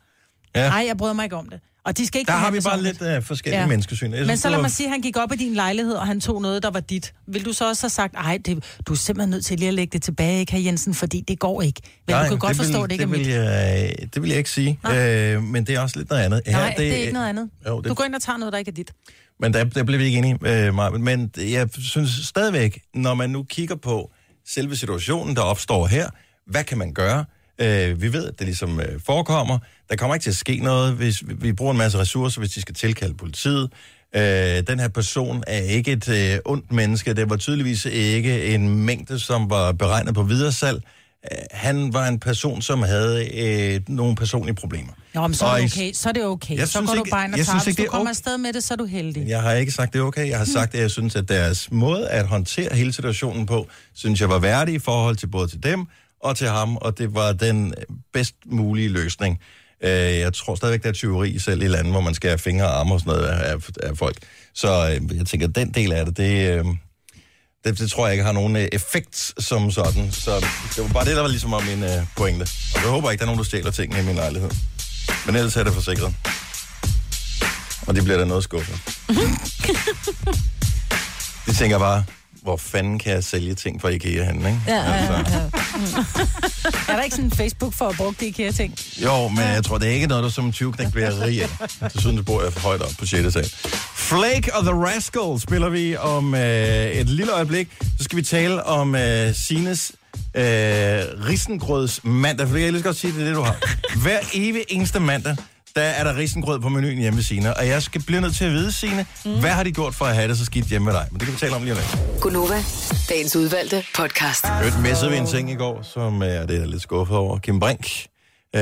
Ja. Nej, jeg bryder mig ikke om det. Og de skal ikke Der har vi bare lidt uh, forskellige ja. menneskesyn. Jeg Men synes, så lad var- mig sige, at han gik op i din lejlighed, og han tog noget, der var dit. Vil du så også have sagt, ej, det, du er simpelthen nødt til lige at lægge det tilbage, ikke, Jensen, fordi det går ikke. Men du kan godt vil, forstå, at det ikke er det mit. vil jeg, det vil jeg ikke sige, øh, men det er også lidt noget andet. Nej, det, det er ikke noget andet. Jo, det, Du går ind og tager noget, der ikke er dit. Men der, der blev vi ikke enige, øh, Marvin. Men jeg synes stadigvæk, når man nu kigger på selve situationen, der opstår her, hvad kan man gøre? Øh, vi ved, at det ligesom øh, forekommer. Der kommer ikke til at ske noget, hvis vi, vi bruger en masse ressourcer, hvis de skal tilkalde politiet. Øh, den her person er ikke et øh, ondt menneske. Det var tydeligvis ikke en mængde, som var beregnet på videresalg. Øh, han var en person, som havde øh, nogle personlige problemer. Nå, men så er det okay. Så er det okay. Jeg så går du ikke- bare ind og jeg tager. synes Hvis ikke, du det er kommer okay. afsted med det, så er du heldig. Jeg har ikke sagt, det er okay. Jeg har sagt, at jeg synes, at deres måde at håndtere hele situationen på, synes jeg var værdig i forhold til både til dem og til ham, og det var den bedst mulige løsning. Øh, jeg tror stadigvæk, der er tyveri selv i lande, hvor man skal have fingre og arme og sådan noget af, af, folk. Så øh, jeg tænker, den del af det, det, øh, det, det tror jeg ikke har nogen øh, effekt som sådan. Så det var bare det, der var ligesom om min øh, pointe. Og jeg håber ikke, der er nogen, der stjæler tingene i min lejlighed. Men ellers er det forsikret. Og det bliver da noget skuffet. De tænker bare, hvor fanden kan jeg sælge ting fra IKEA henne, ikke? Ja, ja, ja. ja. er der ikke sådan en Facebook for at bruge IKEA-ting? Jo, men jeg tror, det er ikke noget, der som 20 knæk bliver rig af. Desuden bor jeg for højt op på 6. sal. Flake og The Rascal spiller vi om øh, et lille øjeblik. Så skal vi tale om øh, Sines øh, risengrøds mandag, for det kan jeg lige så godt sige, det er det, du har. Hver evig eneste mandag, der er der risengrød på menuen hjemme ved Signe, og jeg skal blive nødt til at vide, Signe, mm. hvad har de gjort for at have det så skidt hjemme med dig? Men det kan vi tale om lige om lidt. Gunova, dagens udvalgte podcast. Øvrigt messede vi en ting i går, som øh, det er jeg lidt skuffet over. Kim Brink, øh,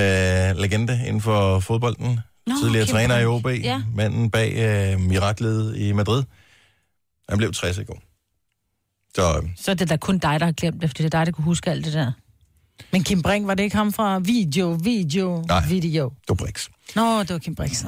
legende inden for fodbolden. Nå, Tidligere Kim træner i Brink. OB, Ja. manden bag øh, miraklet i Madrid. Han blev 60 i går. Så øh, Så er det da kun dig, der har glemt det, fordi det er dig, der kunne huske alt det der. Men Kim Brink, var det ikke ham fra video, video, Nej. video? du Brix. Nå, det var Kim Brink. så.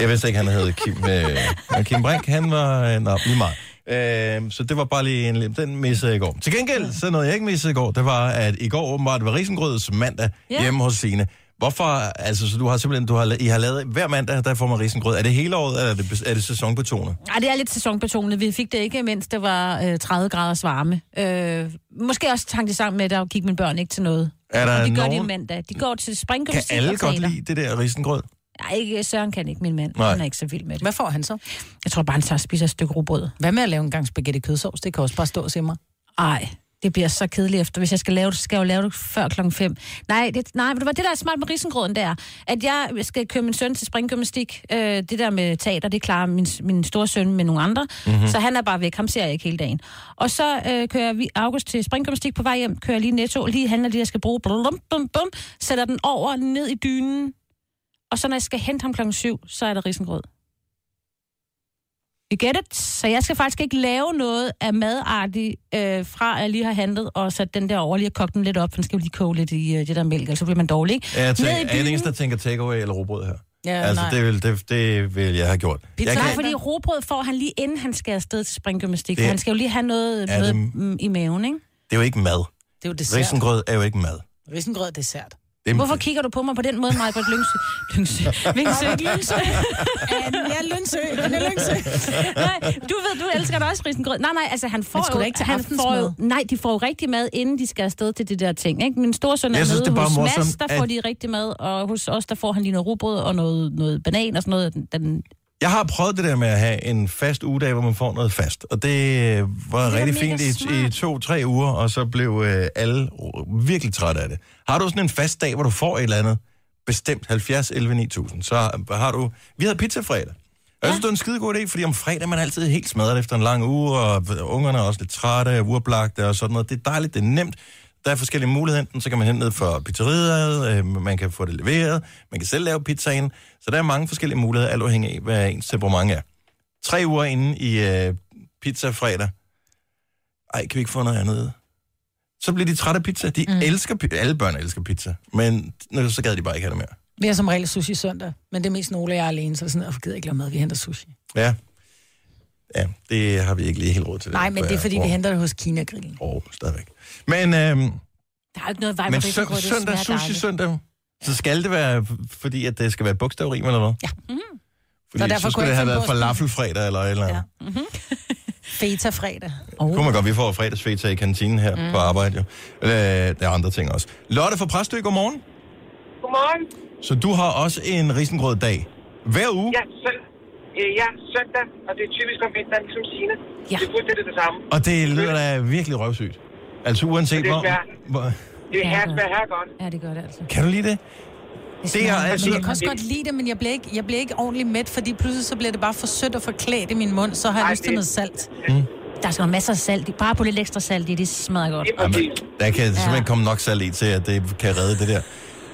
Jeg vidste ikke, han hed Kim. Øh, Kim Brink, han var... Øh, nå, lige meget. Øh, så det var bare lige en... Den missede jeg i går. Til gengæld, så noget jeg ikke missede i går, det var, at i går åbenbart var risengrøds mandag hjemme hos Signe. Hvorfor, altså, så du har simpelthen, du har, I har lavet, hver mandag, der får man risengrød. Er det hele året, eller er det, er det sæsonbetonet? Ej, det er lidt sæsonbetonet. Vi fik det ikke, mens det var øh, 30 graders varme. Øh, måske også hang det sammen med, at der gik mine børn ikke til noget. Er der og det gør de nogen- mandag. De går til Kan springgymnastik alle godt lide det der risengrød? Ej, ikke, Søren kan ikke, min mand. Nej. Han er ikke så vild med det. Hvad får han så? Jeg tror bare, han tager og spiser et stykke rugbrød. Hvad med at lave en gang spaghetti kødsovs? Det kan også bare stå og simre. Ej, det bliver så kedeligt efter. Hvis jeg skal lave det, skal jeg jo lave det før klokken 5. Nej, det, nej, det var det, der er smart med risengrøden, der. At jeg skal køre min søn til springgymnastik. Øh, det der med teater, det klarer min, min store søn med nogle andre. Mhm. Mm-hmm. Så han er bare væk. Ham ser jeg ikke hele dagen. Og så øh, kører vi August til springgymnastik på vej hjem. Kører lige netto, lige handler det, jeg skal bruge. Blum, bum, bum, sætter den over ned i dynen. Og så når jeg skal hente ham klokken 7, så er der risengrød. You get it? Så jeg skal faktisk ikke lave noget af madartigt, øh, fra at jeg lige har handlet, og sat den der over, lige har kogt den lidt op, for den skal jo lige koge lidt i øh, det der mælk, ellers så bliver man dårlig, ikke? Er jeg, tænker, er jeg den eneste, der tænker takeaway eller robrød her? Ja, altså, nej. det vil, det, det vil jeg have gjort. Pizza. Jeg Nej, fordi robrød får han lige inden han skal afsted til springgymnastik, Det- for han skal jo lige have noget, noget det- i maven, ikke? Det er jo ikke mad. Det er jo dessert. Risengrød er jo ikke mad. Risengrød er dessert. Det er- Hvorfor kigger du på mig på den måde, Maja, lyngsø? Lyngsø. Vingsø. Lyngsø. Ja, Lyngsø. Er Lyngsø. nej, du ved, du elsker da også risengrød. Nej, nej, altså han får jo, ikke til han får jo, aftensmad? nej, de får jo rigtig mad, inden de skal afsted til det der ting. Ikke? Min store søn er synes, nede er hos Mads, der får at- de rigtig mad, og hos os, der får han lige noget rugbrød og noget, noget banan og sådan noget. Den, Jeg har prøvet det der med at have en fast ugedag, hvor man får noget fast. Og det øh, var Det rigtig fint i, i to-tre uger, og så blev øh, alle virkelig trætte af det. Har du sådan en fast dag, hvor du får et eller andet bestemt 70, 11, 9000, så har du... Vi havde pizza fredag. Og jeg synes, det er en skide god idé, fordi om fredag er man altid helt smadret efter en lang uge, og ungerne er også lidt trætte, uoplagte og sådan noget. Det er dejligt, det er nemt. Der er forskellige muligheder. Enten så kan man hente ned fra pizzeriet, øh, man kan få det leveret, man kan selv lave pizzaen. Så der er mange forskellige muligheder, alt afhængig af, hvad ens temperament er. Tre uger inde i øh, pizza fredag. Ej, kan vi ikke få noget andet? Så bliver de trætte af pizza. De mm. elsker Alle børn elsker pizza. Men så gad de bare ikke have det mere. Vi har som regel sushi søndag, men det er mest nogle af jer er alene, så er det sådan, at jeg gider ikke lave mad, vi henter sushi. Ja. Ja, det har vi ikke lige helt råd til. Nej, men det er fordi, vi henter... det hos Kina Grillen. Åh, oh, stadigvæk. Men, øhm, der er jo ikke noget vej men sø- det søndag, sushi dejligt. søndag, så skal det være, fordi at det skal være bogstavrim, eller hvad? Ja. Mm. Fordi Og derfor så skulle det have været falafelfredag eller et eller andet. Ja. Mm-hmm. Feta fredag. Oh. Kunne man godt, vi får fredagsfeta i kantinen her Mm. på arbejde, jo. Øh, der er andre ting også. Lotte fra Præstø, godmorgen. Godmorgen. Så du har også en risengrød dag. Hver uge? Ja, søn, øh, ja, søndag, og det er typisk om vinteren, ligesom Signe. Ja. Det er fuldstændig det samme. Og det lyder da virkelig røvsygt. Altså uanset Det er hvor... svært. hvor Det er her, her godt. Ja, det gør det altså. kan du lide det? Det er altså... Men jeg kan også godt lide det, men jeg bliver, ikke, jeg bliver ikke ordentligt mæt, fordi pludselig så bliver det bare for sødt og for klædt i min mund, så har jeg Ej, lyst til det- noget salt. Mm. Der skal være masser af salt i. Bare på lidt ekstra salt i, det smager godt. Jamen, der kan simpelthen ikke komme nok salt i til, at det kan redde det der.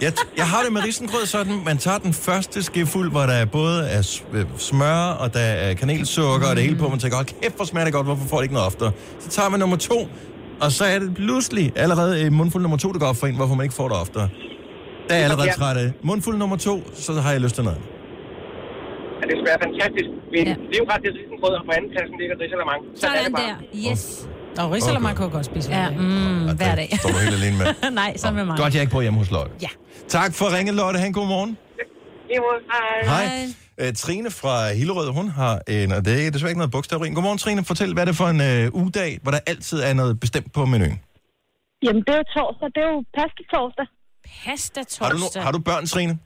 Jeg, jeg har det med risengrød sådan, man tager den første skefuld, hvor der er både er øh, smør, og der er kanelsukker, mm. og det hele på, man tænker, hold kæft, hvor smager det godt, hvorfor får det ikke noget oftere? Så tager man nummer to, og så er det pludselig allerede i mundfuld nummer to, der går op for en, hvorfor man ikke får det oftere. Der er jeg allerede træt af. Mundfuld nummer to, så har jeg lyst til noget. Ja, det smager fantastisk. Men ja. det er jo ret det risengrød, og på anden pladsen ligger risalamang. Sådan der. Yes. Og risalamang kan jeg godt spise. Ja, mm, hver dag. Står du helt alene med? Nej, så med mig. Godt, jeg er ikke på hjemme hos Lotte. Ja. Tak for ringet, Lotte. Ha' en god morgen. Hej. Hej. Øh, Trine fra Hillerød, hun har en, og det er desværre ikke noget bogstavrim. Godmorgen, Trine. Fortæl, hvad er det for en øh, ugedag, hvor der altid er noget bestemt på menuen? Jamen, det er jo torsdag. Det er jo pasta-torsdag. Pasta-torsdag? Har du, no, har du børn, Trine?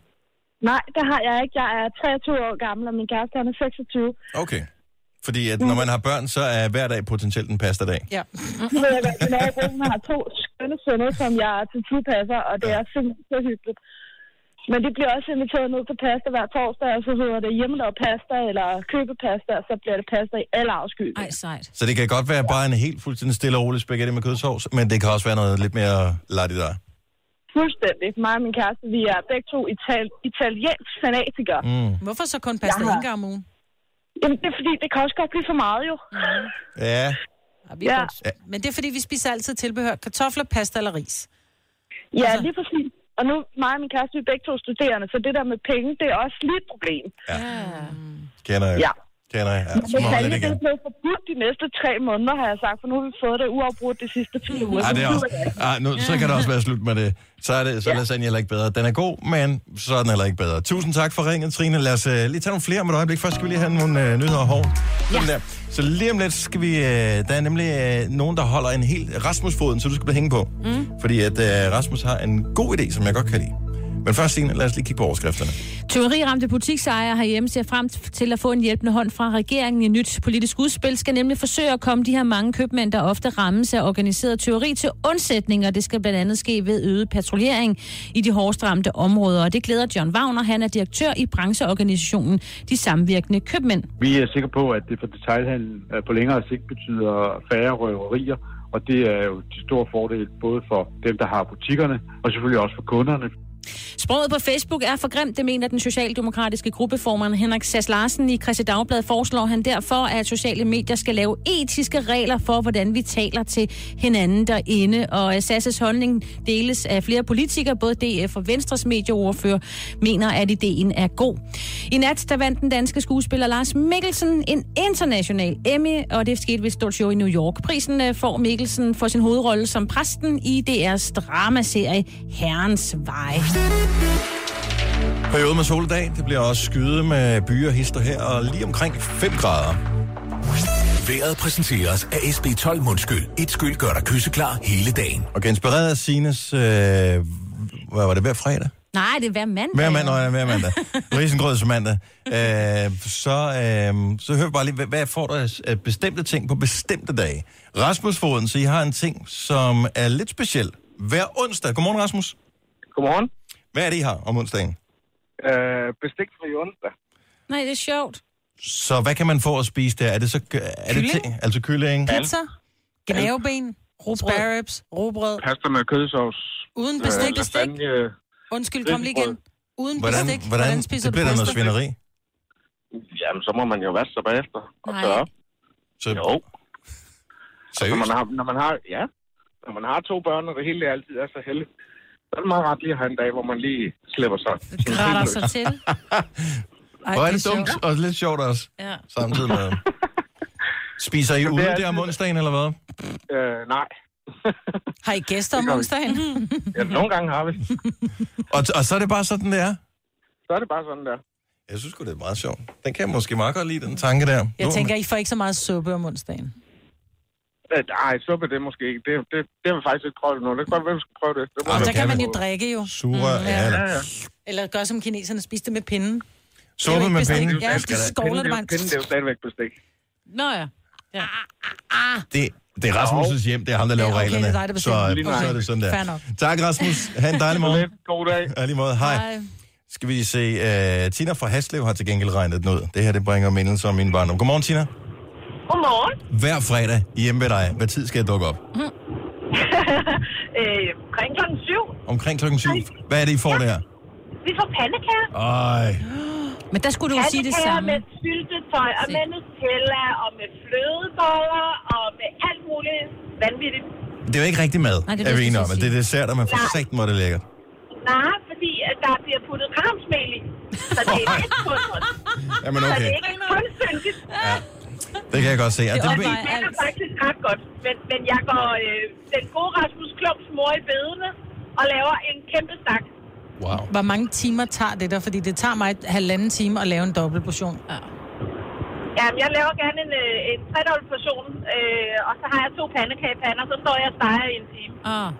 Nej, det har jeg ikke. Jeg er 23 år gammel, og min kæreste han er 26. Okay. Fordi at når man har børn, så er hver dag potentielt en pasta-dag. Ja. Nu ved jeg godt, min nabo har to skønne sønner, som jeg til tid passer, og det er simpelthen så hyggeligt. Men de bliver også inviteret ned til pasta hver torsdag, og så hedder det hjemmelavet pasta eller købepasta, og så bliver det pasta i alle afskygninger. Ej, sejt. Så det kan godt være bare en helt fuldstændig stille og rolig spaghetti med kødsovs, men det kan også være noget lidt mere latidar. Fuldstændig. Mig og min kæreste, vi er begge to ital- italiensk fanatikere. Mm. Hvorfor så kun pasta har- en gang om ugen? Jamen, det er fordi, det kan også godt blive for meget jo. Ja. Ja, vi ja. Godt. Men det er fordi, vi spiser altid tilbehør. Kartofler, pasta eller ris. Ja, altså. lige præcis. Og nu, mig og min kæreste, vi er begge to studerende, så det der med penge, det er også lidt et problem. Ja. Kender jeg. Ja. Kender jeg. Ja, Men det man kan lidt ikke igen. blive forbudt de næste tre måneder, har jeg sagt, for nu har vi fået det uafbrudt de sidste 10 uger. Ah, det er også, ah, nu, så kan det også være slut med det. Så er, det, så er lasagne heller ikke bedre. Den er god, men så er den heller ikke bedre. Tusind tak for ringet, Trine. Lad os uh, lige tage nogle flere om et øjeblik. Først skal vi lige have nogle uh, nyheder hår. Ja. Der. Så lige om lidt skal vi... Uh, der er nemlig uh, nogen, der holder en helt Rasmus-foden, så du skal blive hænge på. Mm. Fordi at uh, Rasmus har en god idé, som jeg godt kan lide. Men først, Signe, lad os lige kigge på overskrifterne. Tyveriramte butiksejere herhjemme ser frem til at få en hjælpende hånd fra regeringen. Et nyt politisk udspil skal nemlig forsøge at komme de her mange købmænd, der ofte rammes af organiseret tyveri til undsætning, og det skal blandt andet ske ved øget patruljering i de hårdest ramte områder. Og det glæder John Wagner. Han er direktør i brancheorganisationen De Samvirkende Købmænd. Vi er sikre på, at det for detailhandlen øh, på længere sigt betyder færre røverier, og det er jo til stor fordel både for dem, der har butikkerne, og selvfølgelig også for kunderne. Sproget på Facebook er for grimt, det mener den socialdemokratiske gruppeformand Henrik Sass Larsen i Christi Dagblad. Foreslår han derfor, at sociale medier skal lave etiske regler for, hvordan vi taler til hinanden derinde. Og øh, Sasses holdning deles af flere politikere, både DF og Venstres medieordfører, mener, at ideen er god. I nat, der vandt den danske skuespiller Lars Mikkelsen en international Emmy, og det skete ved et stort show i New York. Prisen øh, får Mikkelsen for sin hovedrolle som præsten i DR's dramaserie Herrens Vej. Periode med soldag. Det bliver også skyde med byer, hister her, og lige omkring 5 grader. Været præsenteres af SB12 Mundskyld. Et skyld gør dig kysseklar hele dagen. Og kan inspireret af Sines, øh, hvad var det, hver fredag? Nej, det er hver mandag. Hver mandag, hver mandag. Risengrød som mandag. Øh, så, øh, så hør bare lige, hvad, hvad får du af af bestemte ting på bestemte dage? Rasmus Foden, så I har en ting, som er lidt speciel. Hver onsdag. Godmorgen, Rasmus. Godmorgen. Hvad er det, I har om onsdagen? Øh, bestikfri onsdag. Nej, det er sjovt. Så hvad kan man få at spise der? Er det så er det Kylling? ting, altså kylling? Pizza, gnaveben, spare ribs, robrød. Pasta med kødsovs. Uden bestik. lasagne. Undskyld, kom lige igen. Uden Hvordan, bestik. hvordan, Hvordan spiser det bliver du der noget svineri. Jamen, så må man jo vaske sig bagefter og Nej. tørre op. Så, jo. Seriøst? Når man, har, når man har, ja, når man har to børn, og det hele altid er så heldigt, så er det meget rart lige at have en dag, hvor man lige slipper sig. Grætter sig til. Ej, Hvor er det det er dumt sjovt. og lidt sjovt også, Ja. samtidig med. Spiser I ude er der om onsdagen, eller hvad? Øh, nej. Har I gæster om onsdagen? Ja, nogle gange har vi. Og, og så er det bare sådan, det er? Så er det bare sådan der. Jeg synes det er meget sjovt. Den kan jeg måske meget godt lide, den tanke der. Jeg Nu- tænker, I får ikke så meget suppe om onsdagen. Øh, Nej, suppe det er måske ikke. Det, det, det vi faktisk ikke prøvet nu. Det kan godt være, vi skal prøve det. det vi Så det kan man jo drikke jo. Sugerør, ja, eller- Ja, ja. Eller gøre som kineserne, spise det med pinden. Suppe med penge. Ja, de skovler det Pinden, bare. er pinden, det er jo stadigvæk bestik. Nå ja. ja. Det, det er Rasmus' hjem, det er ham, der laver Ja, okay, reglerne. det er dig, der så, bestemmer. så er det sådan der. Tak, Rasmus. Ha' en dejlig morgen. God dag. Ja, lige måde. Hej. Skal vi se, uh, Tina fra Haslev har til gengæld regnet den ud. Det her, det bringer mindelser om min barndom. Godmorgen, Tina. Godmorgen. Hver fredag hjemme ved dig. Hvad tid skal jeg dukke op? øh, omkring klokken syv. Omkring klokken 7. Hvad er det, I får der? Vi får pandekager. Ej. Men der skulle du jo sige det samme. med syltetøj og med Nutella og med flødeboller og med alt muligt vanvittigt. Det er jo ikke rigtig mad, Nej, det er er vi jeg enige om. at Det er sige. dessert, og man får sagt, hvor det er lækkert. Nej, fordi der bliver puttet kramsmel i. Så det er lidt kunst. Jamen Så okay. det er ikke kun syndigt. Ja. Det kan jeg godt se. Ja, Det, det, det smager faktisk ret godt. Men, men jeg går øh, den gode Rasmus Klumps mor i bedene og laver en kæmpe stak. Wow. Hvor mange timer tager det der? Fordi det tager mig et halvanden time at lave en dobbelt portion. Ja. Jamen, jeg laver gerne en, øh, en tredobbelt portion, øh, og så har jeg to pandekagepander, så står jeg og steger i en time. Ah.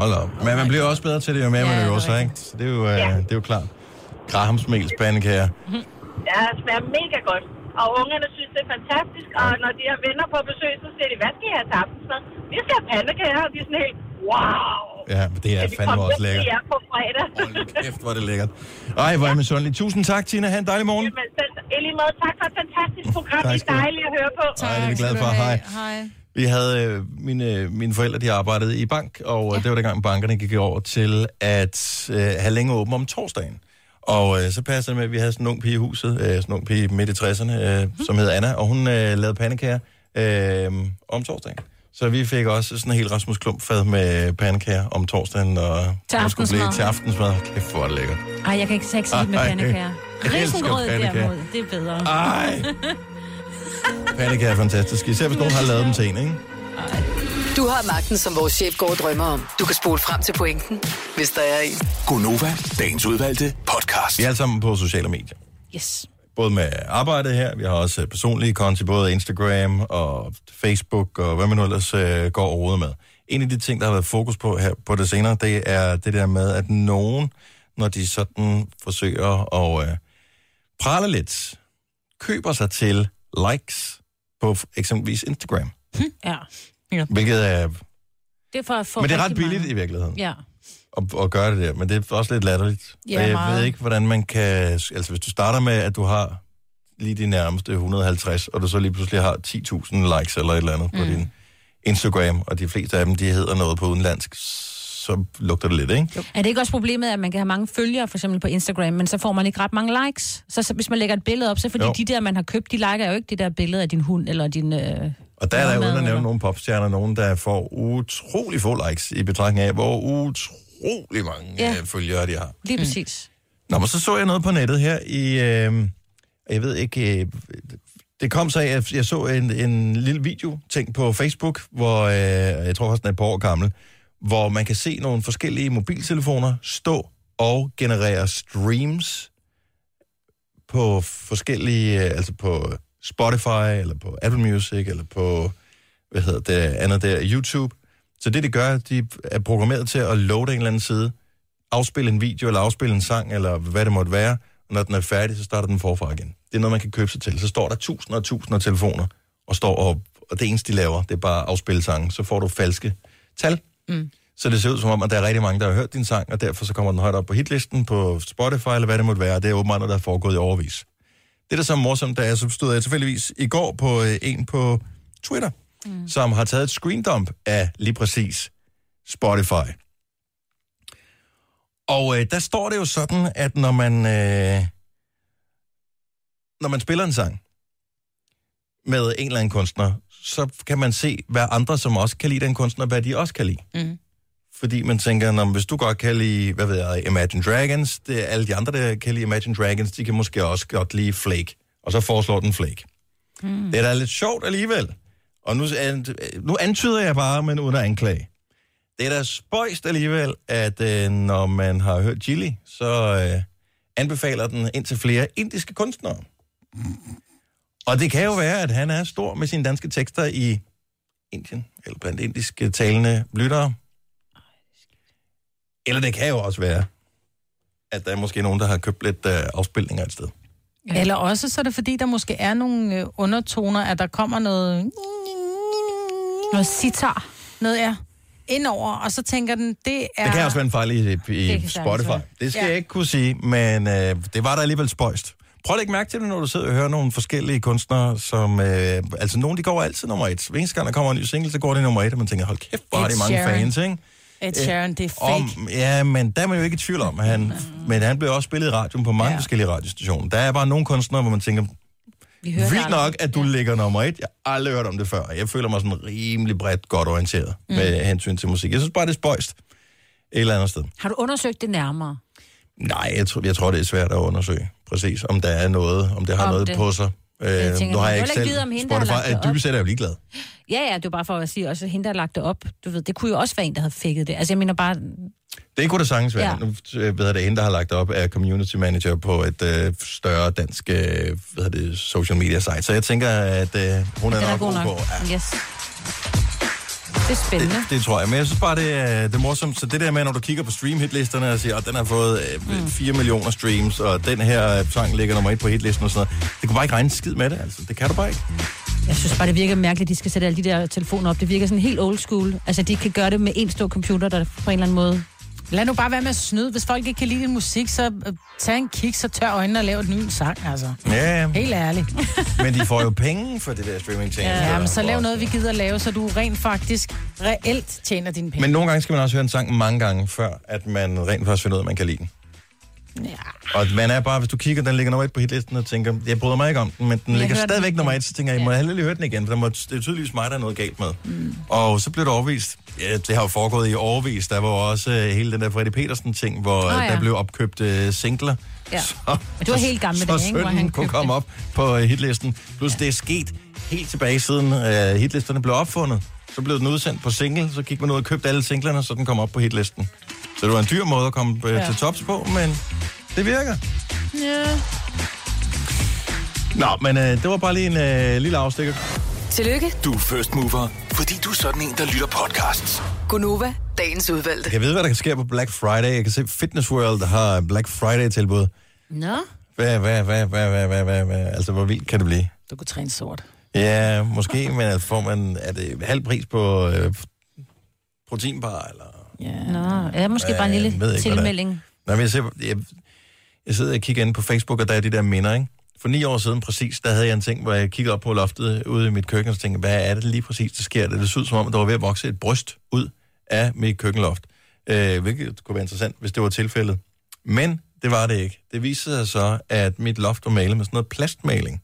Hold op. Men man bliver også bedre til det, jo mere man øver sig, ikke? Så det er jo, øh, det er jo klart. Grahamsmels pandekager. Ja, det smager mega godt. Og ungerne synes, det er fantastisk, og når de har venner på besøg, så siger de, hvad skal I have til aftensmad? Vi skal have pandekager, og de er sådan helt, wow! Ja, men det er fandme også lækkert. jer på fredag? Kæft, hvor er det lækkert. Ej, hvor er jeg misundelig. Tusind tak, Tina. Ha' en dejlig morgen. Jamen, selv, i lige måde, tak for et fantastisk program. Tak Det er dejligt at høre på. Ej, det er vi glade for. Hej. Hej. Vi havde øh, mine, mine forældre, de arbejdede i bank, og ja. det var dengang bankerne gik over til at øh, have længere åben om torsdagen. Og øh, så passede det med, at vi havde sådan en ung pige i huset, øh, sådan en ung pige midt i 60'erne, øh, Mhm. som hed Anna, og hun øh, lavede pandekager øh, om torsdagen. Så vi fik også sådan en helt Rasmus Klump fad med pandekager om torsdagen, og Til der skulle blive til aftensmad. Kæft, hvor er det lækkert. Ej, jeg kan ikke sexe med Ej, pandekager. Risengrød derimod, det er bedre. Ej. Pandekager er fantastisk, især hvis nogen har lavet dem til en, ikke? Du har magten, som vores chef går og drømmer om. Du kan spole frem til pointen, hvis der er en. Gonova, dagens udvalgte podcast. Vi er alle sammen på sociale medier. Yes. Både med arbejdet her, vi har også øh, personlige konti, både Instagram og Facebook og hvad man nu ellers øh, går og roder med. En af de ting, der har været fokus på her på det senere, det er det der med, at nogen, når de sådan forsøger at øh, prale lidt, køber sig til likes på eksempelvis Instagram. Ja. Hvilket er... Det er for at få Men det er ret billigt mange. i virkeligheden. Ja. at, at gøre det der, men det er også lidt latterligt. Ja, og jeg meget. ved ikke, hvordan man kan... Altså, hvis du starter med, at du har lige de nærmeste 150, og du så lige pludselig har 10.000 likes eller et eller andet mm. på din Instagram, og de fleste af dem, de hedder noget på udenlandsk, så lugter det lidt, ikke? Er det ikke også problemet, at man kan have mange følgere, for eksempel på Instagram, men så får man ikke ret mange likes? Så, så hvis man lægger et billede op, så fordi Jo. de der, man har købt, de liker jo ikke det der billede af din hund eller din... Øh, Og der er der uden at nævne nogle popstjerner, nogen, der får utrolig få likes i betragtning af, hvor utrolig mange Ja. ja. følgere de har. lige præcis. Nå, men så så jeg noget på nettet her i... Øh, jeg ved ikke... Øh, det kom så af, at jeg så en, en lille video-ting på Facebook, hvor øh, jeg tror også, den er et par år gammel, hvor man kan se nogle forskellige mobiltelefoner stå og generere streams på forskellige... Øh, altså på Spotify, eller på Apple Music, eller på... Hvad hedder det andet der? YouTube. Så det, de gør, de er programmeret til at loade en eller anden side, afspille en video, eller afspille en sang, eller hvad det måtte være. Og når den er færdig, så starter den forfra igen. Det er noget, man kan købe sig til. Så står der tusinder og tusinder af telefoner, og står op, og det eneste, de laver, det er bare at afspille sangen. Så får du falske tal. Mm. Så det ser ud som om, at der er rigtig mange, der har hørt din sang, og derfor så kommer den højt op på hitlisten på Spotify, eller hvad det måtte være. Det er åbenbart noget, der er foregået i overvis. Det, der så er morsomt, der er, så stod jeg tilfældigvis i går på øh, en på Twitter, mm. som har taget et screendump af lige præcis Spotify. Og øh, der står det jo sådan, at når man, øh, når man spiller en sang med en eller anden kunstner, så kan man se, hvad andre, som også kan lide den kunstner, hvad de også kan lide. Mm. Fordi man tænker, når, hvis du godt kan lide, hvad ved jeg, Imagine Dragons, det er alle de andre, der kan lide Imagine Dragons, de kan måske også godt lide Flake. Og så foreslår den Flake. Mm. Det er da lidt sjovt alligevel. Og nu, nu antyder jeg bare, men uden at anklage. Det er da spøjst alligevel, at øh, når man har hørt Gilly, så øh, anbefaler den ind til flere indiske kunstnere. Og det kan jo være, at han er stor med sine danske tekster i Indien, eller blandt indiske talende lyttere. Eller det kan jo også være, at der er måske nogen, der har købt lidt øh, afspilninger et sted. Ja. Eller også så er det fordi, der måske er nogle øh, undertoner, at der kommer noget... Noget sitar. Noget, ja. Indover, og så tænker den, det er... Det kan også være en fejl i, i Det Spotify. Det skal Ja. jeg ikke kunne sige, men øh, det var der alligevel spøjst. Prøv at lægge mærke til det, når du sidder og hører nogle forskellige kunstnere, som... Øh, altså, nogle de går altid nummer et. Hver eneste gang, der kommer en ny single, så går de nummer et, og man tænker, hold kæft, hvor har de mange Sheeran. fans, ikke? Ed Sheeran, det er fake. Om, ja, men der er man jo ikke i tvivl om, han, men han blev også spillet i radioen på mange ja. forskellige radiostationer. Der er bare nogle kunstnere, hvor man tænker, Vi det vildt nok, at du ja. ligger nummer et. Jeg har aldrig hørt om det før. Jeg føler mig sådan rimelig bredt godt orienteret mm. med hensyn til musik. Jeg synes bare, det er spøjst et eller andet sted. Har du undersøgt det nærmere? Nej, jeg tror, jeg tror, det er svært at undersøge præcis, om der er noget, om det har Om noget det. på sig. Øh, Jeg tænker, nu har jeg ikke selv om hende, Spotify, det at dybest set er jeg jo ligeglad. Ja, ja, det var bare for at sige, også hende, der har lagt det op. Du ved, det kunne jo også være en, der havde fikket det. Altså, jeg mener bare... Det kunne det sagtens være. Ja. Ja. Nu øh, ved jeg, det hende, der har lagt op, er community manager på et øh, større dansk øh, hvad det, social media site. Så jeg tænker, at øh, hun er den er nok god nok. på. Ja. Yes. Det er spændende. Det tror jeg. Men jeg synes bare, det er, det er morsomt. Så det der med, når du kigger på stream-hitlisterne og siger, at den har fået øh, mm. 4 millioner streams, og den her øh, sang ligger nummer et på hitlisten og sådan noget. Det kunne bare ikke regne skid med det, altså. Det kan du bare ikke. Jeg synes bare, det virker mærkeligt, at de skal sætte alle de der telefoner op. Det virker sådan helt old school. Altså, de kan gøre det med en stor computer, der på en eller anden måde... Lad nu bare være med at snyde. Hvis folk ikke kan lide din musik, så øh, tag en kig, så tør øjnene og lav en ny sang, altså. Ja, ja. Helt ærligt. Men de får jo penge for det der streaming-ting. Ja, men så lav noget, vi gider lave, så du rent faktisk reelt tjener dine penge. Men nogle gange skal man også høre en sang mange gange, før at man rent faktisk finder ud af, at man kan lide den. Ja. Og man er bare, hvis du kigger, den ligger nummer et på hitlisten og tænker, jeg bryder mig ikke om den, men den jeg ligger den stadigvæk igen. nummer et, så tænker jeg, jeg må hellere lige høre den igen, for der må, det er tydeligvis mig, der er noget galt med. Mm. Og så blev det overvist, ja, det har jo foregået i overvis, der var også øh, hele den der Freddy Petersen-ting, hvor oh, ja. der blev opkøbt øh, singler. Ja. Så, det var helt gamle så dage, ikke, hvor han kunne komme op på hitlisten. Plus det er sket helt tilbage siden øh, hitlisterne blev opfundet. Så blev den udsendt på single, så gik man ud og købte alle singlerne, så den kom op på hitlisten. Så det var en dyr måde at komme øh, Ja. til tops på, men det virker. Ja. Nå, men øh, det var bare lige en øh, lille afstikker. Tillykke, Du er first mover, fordi du er sådan en, der lytter podcasts. Gunova, dagens udvalgte. Jeg vide, hvad der kan ske på Black Friday. Jeg kan se Fitness World har Black Friday-tilbud. Nå? Hvad, hvad, hvad, hvad, hvad, hvad, hvad, hvad, altså hvor vildt kan det blive? Du kan træne sort. Ja, måske, men får man, er det halv pris på øh, proteinbar, eller? Ja. Nå, ja, måske bare en jeg lille ved ikke, tilmelding. Nå, men jeg, ser, jeg, jeg sidder og kigger ind på Facebook, og der er de der minder, ikke? For ni år siden præcis, der havde jeg en ting, hvor jeg kiggede op på loftet ude i mit køkken, og tænkte, hvad er det lige præcis, der sker? Det, så ud som om, at der var ved at vokse et bryst ud af mit køkkenloft. Øh, hvilket kunne være interessant, hvis det var tilfældet. Men det var det ikke. Det viste sig så, at mit loft var malet med sådan noget plastmaling.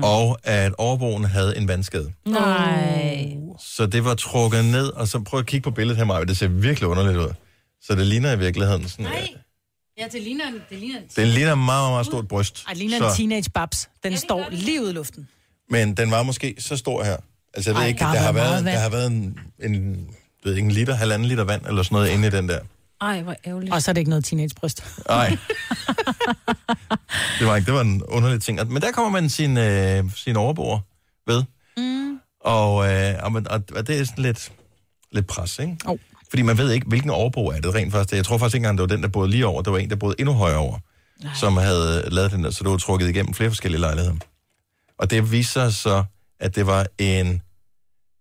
Mm. Og at overboen havde en vandskade. Nej. Så det var trukket ned, og så prøv at kigge på billedet her, Maja. Det ser virkelig underligt ud. Så det ligner i virkeligheden sådan... Nej. Ja, det ligner en, det ligner en, Det ligner et meget, meget stort bryst. Ej, det ligner så, en teenage babs. Den står lige ude i luften. Men den var måske så stor her. Altså, jeg ved Ej, ikke, der der, har været meget der har været en, en, ved ikke, en liter, halvanden liter vand, eller sådan noget inde i den der. Ej, hvor ærgerligt. Og så er det ikke noget teenagebryst. Nej. det var ikke, det var en underlig ting. Men der kommer man sin, øh, sin overbord ved. Mm. Og, øh, og, man- og, det er sådan lidt, lidt pres, ikke? Oh. Fordi man ved ikke, hvilken overbo er det rent faktisk. Jeg tror faktisk ikke engang, det var den, der boede lige over. Det var en, der boede endnu højere over, Nej. som havde lavet den der, så det var trukket igennem flere forskellige lejligheder. Og det viste sig så, at det var en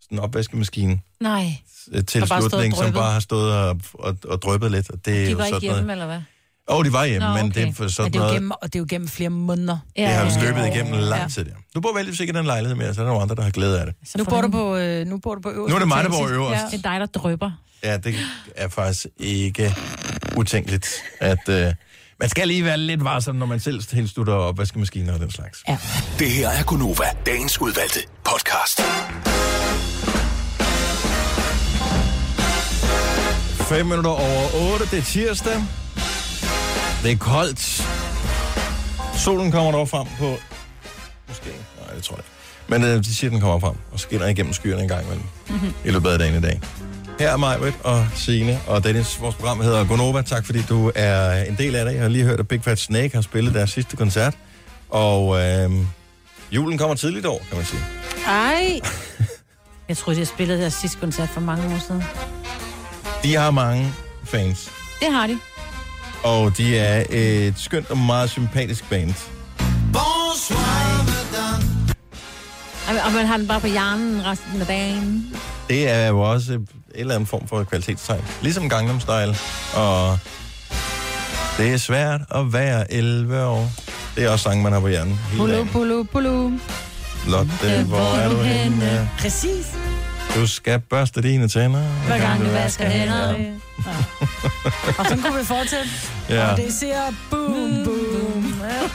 sådan opvaskemaskine Nej. øh, stået og tilslutning, som bare har stået og, og, og dryppet lidt. Og det er De jo var ikke sådan hjemme, noget. eller hvad? Åh, oh, de var hjemme, Nå, men okay. det er for Men sådan det er jo noget... gennem, og det er jo gennem flere måneder. Det har Ja. løbet igennem lang Ja. tid, ja. Du bor vældig sikkert i den lejlighed mere, så er der nogle andre, der har glæde af det. Nu bor, du på, øh, nu bor du på øverste Nu er det mig, der bor øverst. Det er dig, der drøber. Ja, det er faktisk ikke utænkeligt, at øh, man skal lige være lidt varsom, når man selv tilslutter opvaskemaskiner og den slags. Ja. Det her er Gunova, dagens udvalgte podcast. 5 minutter over 8, det er tirsdag. Det er koldt. Solen kommer dog frem på... Måske. Nej, det tror jeg ikke. Men øh, de siger, den kommer frem og skinner igennem skyerne en gang imellem. Mhm. i løbet af dagen i dag. Her er mig, og Signe og Dennis. Vores program hedder Gonova. Tak fordi du er en del af det. Jeg har lige hørt, at Big Fat Snake har spillet deres sidste koncert. Og øh, julen kommer tidligt år, kan man sige. Ej. Jeg tror, de har spillet deres sidste koncert for mange år siden. De har mange fans. Det har de. Og de er et skønt og meget sympatisk band. Og- Og man har den bare på hjernen resten af dagen. Det er jo også et eller andet form for kvalitetstegn. Ligesom Gangnam Style. Og det er svært at være 11 år. Det er også sang, man har på hjernen. dagen. bulu, bulu. Lotte, hvor er du henne? Præcis. Du skal børste dine tænder. Hver gang du vasker hænderne. Og så kunne vi fortsætte. Ja. Og det siger boom, boom. Ja.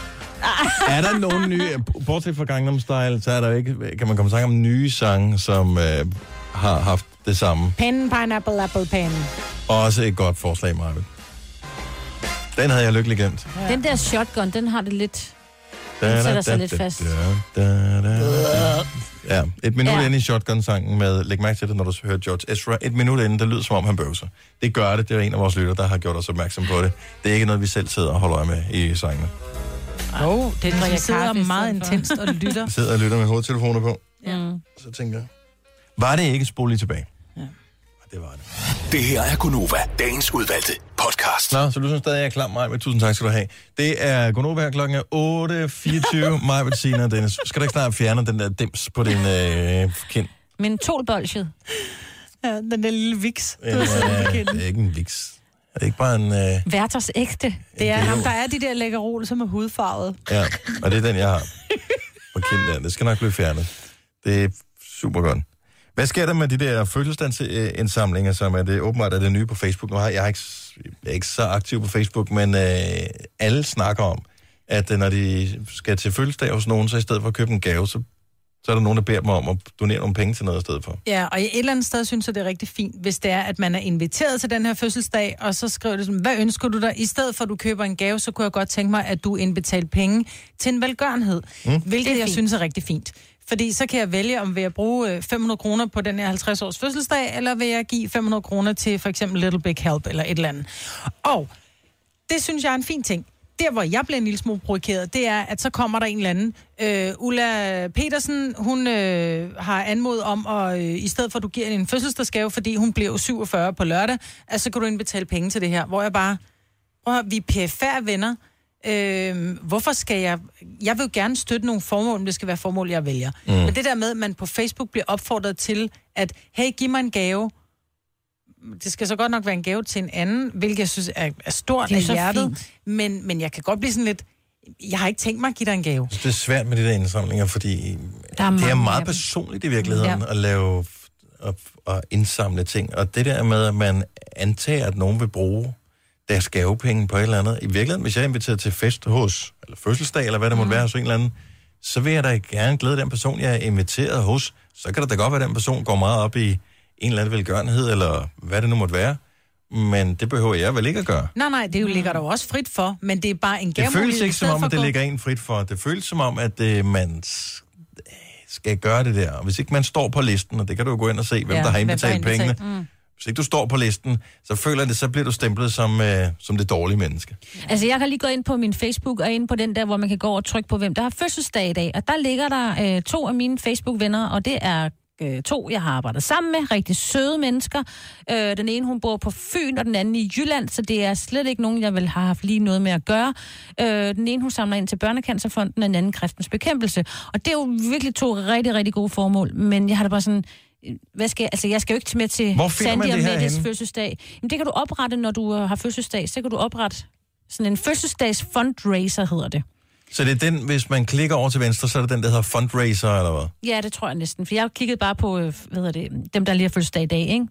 Er der nogen nye, bortset fra Gangnam Style, så er der ikke, kan man komme i tanke om nye sange, som øh, har haft det samme. Pen, pineapple, apple, pen. Også et godt forslag, Marve. Den havde jeg lykkelig glemt. Den der shotgun, den har det lidt... Den sætter sig lidt da, fast. da, da, da, da. Ja, et minut Ja. inde i shotgun-sangen med, læg mærke til det, når du hører George Ezra, et minut inden, det lyder som om han bøvser. Det gør det, det er en af vores lytter, der har gjort os opmærksom på det. Det er ikke noget, vi selv sidder og holder øje med i sangene. Jo, oh, det er, drikker de sidder meget intenst og lytter. Vi sidder og lytter med hovedtelefoner på. Ja. Så tænker jeg, var det ikke spole lige tilbage? Det her er Gunova, dagens udvalgte podcast. Nå, så du synes stadig, jeg er klar, Maja, men tusind tak skal du have. Det er Gunova her klokken er 8.24. Maja, Bettina og Dennis. Skal du ikke snart fjerne den der dims på din øh, kind? Mentolbolsjet. Ja, den der lille viks. Øh, det er ikke en viks. Er det ikke bare en... Øh, Værters ægte. Det er ham, der er de der lækkerol, som er hudfarvet. ja, og det er den, jeg har på kind der. Det skal nok blive fjernet. Det er super godt. Hvad sker der med de der fødselsdagsindsamlinger, som er det åbenbart er det nye på Facebook? Nu har jeg, jeg er ikke, jeg er ikke så aktiv på Facebook, men øh, alle snakker om, at øh, når de skal til fødselsdag hos nogen, så i stedet for at købe en gave, så, så er der nogen, der beder dem om at donere nogle penge til noget i stedet for. Ja, og et eller andet sted synes jeg, det er rigtig fint, hvis det er, at man er inviteret til den her fødselsdag, og så skriver det sådan, hvad ønsker du dig? I stedet for, at du køber en gave, så kunne jeg godt tænke mig, at du indbetaler penge til en velgørenhed, mm. hvilket jeg fint. synes er rigtig fint. Fordi så kan jeg vælge, om vil jeg bruge øh, 500 kroner på den her 50 års fødselsdag, eller vil jeg give 500 kroner til for eksempel Little Big Help eller et eller andet. Og det synes jeg er en fin ting. Der, hvor jeg bliver en lille smule provokeret, det er, at så kommer der en eller anden. Øh, Ulla Petersen, hun øh, har anmodet om, at øh, i stedet for, at du giver hende en fødselsdagsgave, fordi hun bliver 47 på lørdag, at så kan du indbetale penge til det her. Hvor jeg bare, prøv at, høre, vi er PFR venner. Øh, hvorfor skal jeg... Jeg vil jo gerne støtte nogle formål, men det skal være formål, jeg vælger. Mm. Men det der med, at man på Facebook bliver opfordret til, at hey, giv mig en gave, det skal så godt nok være en gave til en anden, hvilket jeg synes er, er stort Det er af så hjertet. fint. Men, men jeg kan godt blive sådan lidt... Jeg har ikke tænkt mig at give dig en gave. Det er svært med de der indsamlinger, fordi Der er det er meget personligt i virkeligheden Ja. at lave og, og indsamle ting. Og det der med, at man antager, at nogen vil bruge deres gavepenge på et eller andet. I virkeligheden, hvis jeg er inviteret til fest hos, eller fødselsdag, eller hvad det måtte være hos en eller anden, så vil jeg da gerne glæde den person, jeg er inviteret hos. Så kan det da godt være, at den person går meget op i en eller anden velgørenhed, eller hvad det nu måtte være. Men det behøver jeg vel ikke at gøre. Nej, nej, det jo ligger der jo også frit for, men det er bare en gave. Det føles ikke som om, at det ligger en frit for. Det føles som om, at øh, man skal gøre det der. Og hvis ikke man står på listen, og det kan du jo gå ind og se, hvem Ja, der har indbetalt. pengene. Mm. Hvis ikke du står på listen, så føler det, så bliver du stemplet som, øh, som det dårlige menneske. Altså, jeg kan lige gå ind på min Facebook og ind på den der, hvor man kan gå og trykke på, hvem der har fødselsdag i dag. Og der ligger der øh, to af mine Facebook-venner, og det er øh, to, jeg har arbejdet sammen med. Rigtig søde mennesker. Øh, den ene, hun bor på Fyn, og den anden i Jylland, så det er slet ikke nogen, jeg vil have haft lige noget med at gøre. Øh, den ene, hun samler ind til Børnecancerfonden, og den anden kræftens bekæmpelse. Og det er jo virkelig to rigtig, rigtig gode formål. Men jeg har da bare sådan... Hvad skal jeg, altså, jeg skal jo ikke med til Hvor Sandy og Mettes fødselsdag. Jamen, det kan du oprette, når du øh, har fødselsdag. Så kan du oprette sådan en fødselsdags fundraiser, hedder det. Så det er den, hvis man klikker over til venstre, så er det den, der hedder fundraiser, eller hvad? Ja, det tror jeg næsten. For jeg har kigget bare på, øh, hvad hedder det, dem, der lige har fødselsdag i dag, ikke?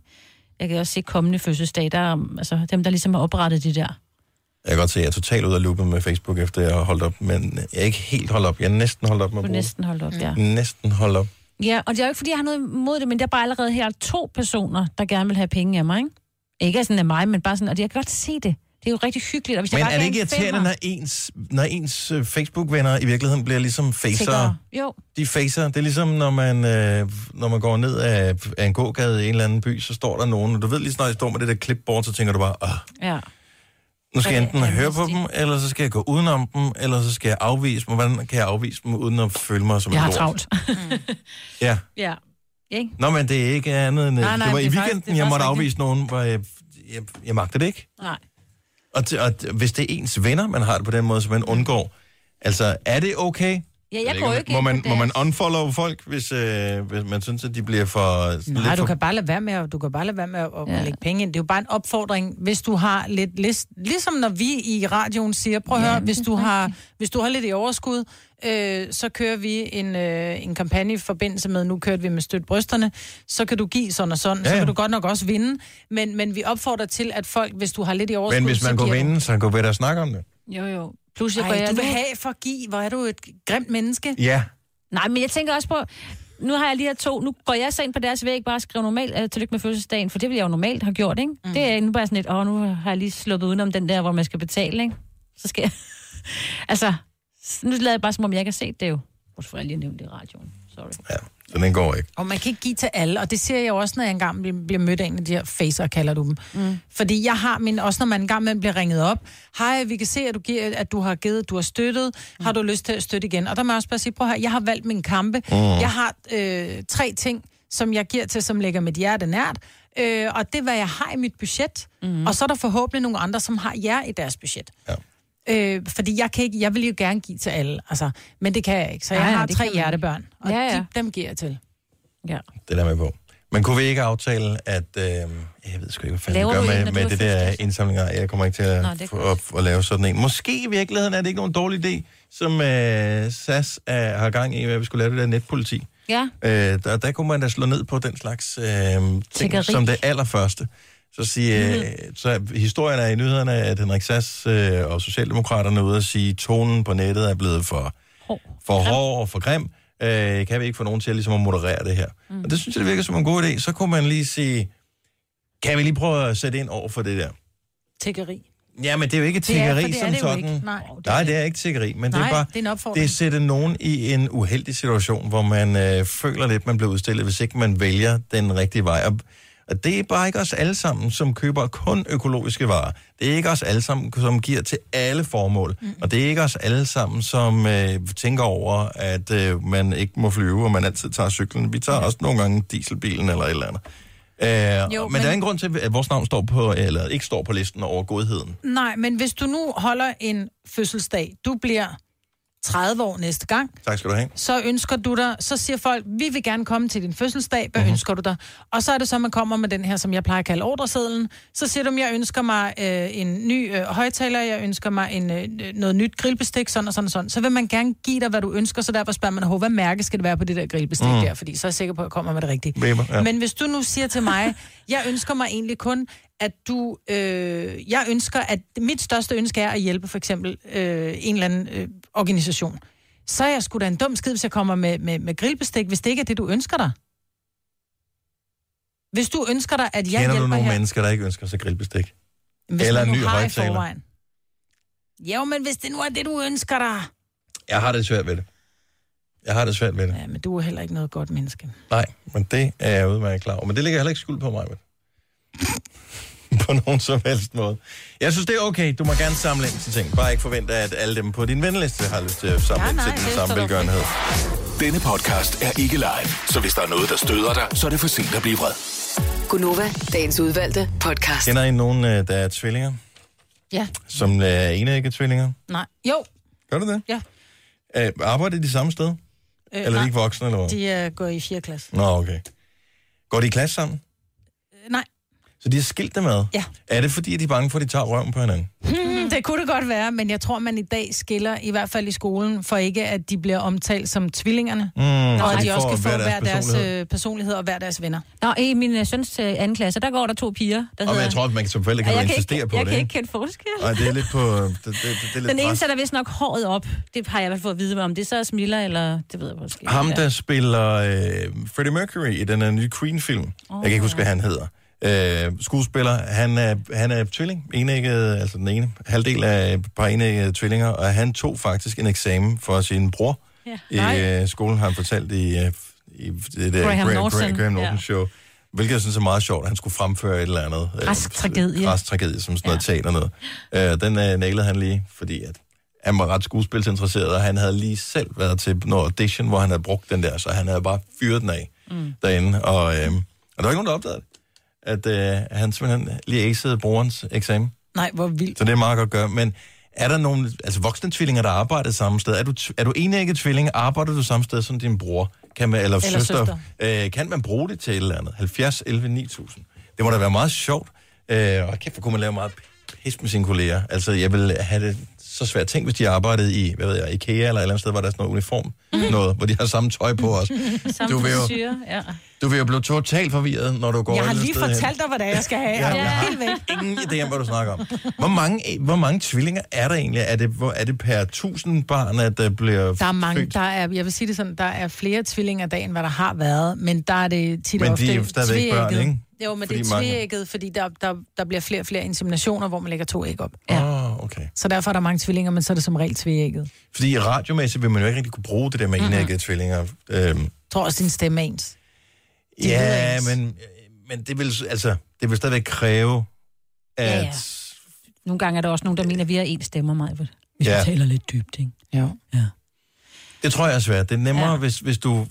Jeg kan også se kommende fødselsdag, der er, um, altså dem, der ligesom har oprettet de der. Jeg kan godt se, at jeg er totalt ude af loopet med Facebook, efter jeg har holdt op. Men jeg er ikke helt holdt op. Jeg er næsten holdt op med at bruge. næsten holdt op, ja. Næsten holdt op. Ja, og det er jo ikke, fordi jeg har noget imod det, men det er bare allerede her to personer, der gerne vil have penge af mig, ikke? Ikke sådan af mig, men bare sådan, og jeg kan godt se det. Det er jo rigtig hyggeligt. Og hvis Men jeg bare er det ikke en irriterende, femmer- når ens, når ens øh, Facebook-venner i virkeligheden bliver ligesom facer? Jo. De facer. Det er ligesom, når man, øh, når man går ned af, af en gågade i en eller anden by, så står der nogen, og du ved lige snart, jeg står med det der clipboard, så tænker du bare, Åh, Ja. Nu skal jeg enten høre på dem, eller så skal jeg gå udenom dem, eller så skal jeg afvise dem. Hvordan kan jeg afvise dem, uden at føle mig som Jeg et har lort? travlt. Ja. ja. Ikke? Nå, men det er ikke andet end... Nej, Nej, nej, det var det i er faktisk- weekenden, det er jeg faktisk måtte rigtigt. afvise nogen, hvor jeg, jeg, jeg magter det ikke. Nej. Og, t- og t- hvis det er ens venner, man har det på den måde, så man undgår. Altså, er det okay? Ja, jeg ved går ikke må man, på må man deres- unfollow folk, hvis, øh, hvis man synes, at de bliver for... Nej, lidt du for... kan bare lade være med at, du kan bare lade være med at, at Ja. lægge penge ind. Det er jo bare en opfordring, hvis du har lidt list, ligesom når vi i radioen siger, prøv at Ja, høre, hvis du har, hvis du har lidt i overskud, øh, så kører vi en, øh, en kampagne i forbindelse med, nu kørte vi med støt brysterne, så kan du give sådan og sådan, ja, Ja, så kan du godt nok også vinde, men, men vi opfordrer til, at folk, hvis du har lidt i overskud, Men hvis man går vinde, så går vi da og snakke om det. Jo, jo. Plus, jeg Ej, jeg du vil have for at give, hvor er du et grimt menneske. Ja. Nej, men jeg tænker også på, nu har jeg lige her to. Nu går jeg så ind på deres væg bare og skriver normalt uh, tillykke med fødselsdagen, for det vil jeg jo normalt have gjort, ikke? Mm. Det er nu bare sådan lidt, åh, nu har jeg lige sluppet udenom den der, hvor man skal betale, ikke? Så skal jeg... altså, nu lader jeg bare, som om jeg ikke har set det jo. Hvorfor jeg lige nævnt det i radioen? Sorry. Ja, så den går ikke. Og man kan ikke give til alle, og det ser jeg også, når jeg engang bliver, bliver mødt af en af de her facer, kalder du dem. Mm. Fordi jeg har min, også når man engang med bliver ringet op, hej, vi kan se, at du, giver, at du har givet, du har støttet, mm. har du lyst til at støtte igen? Og der må jeg også bare sige, prøv her, jeg har valgt min kampe. Mm. Jeg har øh, tre ting, som jeg giver til, som ligger mit hjerte nært, øh, og det er, hvad jeg har i mit budget. Mm. Og så er der forhåbentlig nogle andre, som har jer i deres budget. Ja. Øh, fordi jeg, kan ikke, jeg vil jo gerne give til alle, altså, men det kan jeg ikke. Så jeg Nej, har tre hjertebørn, og Ja, ja, ja. ja. De, dem giver jeg til. Ja. Det er der med på. Men kunne vi ikke aftale, at... Øh, jeg ved sgu ikke, hvad fanden gør med, med det der indsamlinger. Jeg kommer ikke til at, Nå, er få, at, at lave sådan en. Måske i virkeligheden er det ikke nogen dårlig idé, som øh, SAS øh, har gang i, at vi skulle lave det der netpoliti. Ja. Øh, der, der kunne man da slå ned på den slags øh, ting, Tiggeri. som det allerførste. Så, sige, øh, så historien er i nyhederne, at Henrik Sass øh, og Socialdemokraterne er ude at sige, at tonen på nettet er blevet for, for hård og for grim. Øh, kan vi ikke få nogen til ligesom at moderere det her? Mm. Og det synes jeg, det virker som en god idé. Så kunne man lige sige, kan vi lige prøve at sætte ind over for det der? Tiggeri. Ja, men det er jo ikke Det er- tiggeri det er som det sådan. ikke. Nej. Nej, det er ikke tiggeri, men det Nej, er bare... det er en opfordring. Det sætter nogen i en uheldig situation, hvor man øh, føler lidt, man bliver udstillet, hvis ikke man vælger den rigtige vej. Og, og det er bare ikke os alle sammen, som køber kun økologiske varer. Det er ikke os alle sammen, som giver til alle formål. Mm. Og det er ikke os alle sammen, som øh, tænker over, at øh, man ikke må flyve, og man altid tager cyklen. Vi tager også nogle gange dieselbilen eller et eller andet. Øh, jo, men men- der er en grund til, at vores navn står på, eller ikke står på listen over godheden. Nej, men hvis du nu holder en fødselsdag, du bliver 30 år næste gang, Tak skal du have. så ønsker du dig, så siger folk, vi vil gerne komme til din fødselsdag, hvad Mhm. uh-huh. ønsker du dig? Og så er det så, man kommer med den her, som jeg plejer at kalde ordresedlen. Så siger du, jeg ønsker mig øh, en ny øh, højtaler, jeg ønsker mig en, øh, noget nyt grillbestik, sådan og sådan og sådan. Så vil man gerne give dig, hvad du ønsker, så derfor spørger man, "Hov, hvad mærke skal det være på det der grillbestik mm. der? Fordi så er jeg sikker på, at jeg kommer med det rigtige. Weber, ja. Men hvis du nu siger til mig, jeg ønsker mig egentlig kun, at du, øh, jeg ønsker, at mit største ønske er at hjælpe for eksempel øh, en eller anden øh, organisation, så er jeg sgu da en dum skid, hvis jeg kommer med, med, med grillbestik, hvis det ikke er det, du ønsker dig. Hvis du ønsker dig, at jeg Kender du hjælper nogle her... mennesker, der ikke ønsker sig grillbestik? Hvis Eller en ny højtaler? Jo, men hvis det nu er det, du ønsker dig... Jeg har det svært ved det. Jeg har det svært ved det. Ja, men du er heller ikke noget godt menneske. Nej, men det er jeg udmærket klar over. Men det ligger heller ikke skuld på mig. Med. på nogen som helst måde. Jeg synes, det er okay. Du må gerne samle ind til ting. Bare ikke forvente, at alle dem på din venliste har lyst til at samle Ja, ind nej, til den det samme velgørenhed. Denne podcast er ikke live, så hvis der er noget, der støder dig, så er det for sent at blive vred. Gunova, dagens udvalgte podcast. Kender I nogen, øh, der er tvillinger? Ja. Som øh, er enægge tvillinger? Nej. Jo. Gør du det? Ja. Øh, arbejder de samme sted? Øh, eller er nej. de ikke voksne, eller hvad? De øh, går i 4. klasse. Nå, okay. Går de i klasse sammen? Øh, nej. Så de har skilt dem ad? Ja. Er det fordi, at de er bange for, at de tager røven på hinanden? Hmm, det kunne det godt være, men jeg tror, man i dag skiller, i hvert fald i skolen, for ikke, at de bliver omtalt som tvillingerne. Mm, og at de også kan få hver hver deres deres, personlighed. øh, personlighed og hver deres venner. Nå, i min øh, søns øh, anden klasse, der går der to piger, der Og hedder... jeg tror, at man som forældre kan Ja, jeg insistere ikke, på jeg det. kan ikke? ikke kende forskel. Nej, det er lidt på... Det, det, det, det er lidt Den ene sætter vist nok håret op. Det har jeg i hvert fald fået at vide, om det så er Smilla, eller det ved jeg måske. Ham, der spiller øh, Freddie Mercury i den her nye Queen-film. Oh, jeg kan ikke huske, hvad han hedder. Øh, skuespiller, han er, han er tvilling, enægget, altså den ene halvdel af et par enæggede tvillinger, og han tog faktisk en eksamen for sin bror Ja. i Nej. øh, skolen, har han fortalt i, øh, i det der Graham Gra- Norton. Gra- Graham Norton Ja. show. Hvilket jeg synes er meget sjovt, at han skulle fremføre et eller andet. øh, Græsk tragedie. Græsk tragedie, som sådan noget teater noget. Øh, den øh, nailede han lige, fordi at han var ret skuespilsinteresseret, og han havde lige selv været til noget audition, hvor han havde brugt den der, så han havde bare fyret den af Mm. derinde. Og, øh, og der var ikke nogen, der opdagede det. At øh, han simpelthen lige acede brorens eksamen. Nej, hvor vildt. Så det er meget godt gøre. Men er der nogle altså voksne tvillinger, der arbejder samme sted? Er du, er du enægget tvilling? Arbejder du samme sted som din bror? Kan man, eller, Eller søster? Øh, kan man bruge det til et eller andet? 70, 11, 9000. Det må da være meget sjovt. Øh, og kæft, hvor kunne man lave meget pis med sine kolleger. Altså, jeg vil have det så svært. Tænk, hvis de arbejdede i, hvad ved jeg, IKEA eller et eller andet sted, hvor der er sådan noget uniform, noget, hvor de har samme tøj på os. Samme Du vil jo, frisyre, ja. du vil jo blive totalt forvirret, når du går Jeg har lige fortalt dig, hvad det er, jeg skal have. Ja, jeg har Helt væk. ingen idé om, hvad du snakker om. Hvor mange, hvor mange tvillinger er der egentlig? Er det, hvor, er det per tusind barn, at der bliver Der er mange, født? der er, jeg vil sige det sådan, der er flere tvillinger dagen, hvad der har været, men der er det tit og Men ofte de er jo stadigvæk børn, ikke? Jo, men Fordi det er mange- tvægget, fordi der, der, der bliver flere og flere inseminationer, hvor man lægger to æg op. Ja. Oh, okay. Så derfor er der mange tvillinger, men så er det som regel tvægget. Fordi radiomæssigt vil man jo ikke rigtig kunne bruge det der med Mhm. enæggede tvillinger. Øhm, Jeg tror også, din stemme er ens. De ja, ens. men, men det vil, altså, det vil stadigvæk kræve, at... Ja, ja. Nogle gange er der også nogen, der mener, at vi har en stemmer, mig. Hvis Ja. ja. taler lidt dybt, ikke? Ja. Det tror jeg er svært. Det er nemmere, ja. hvis, hvis du...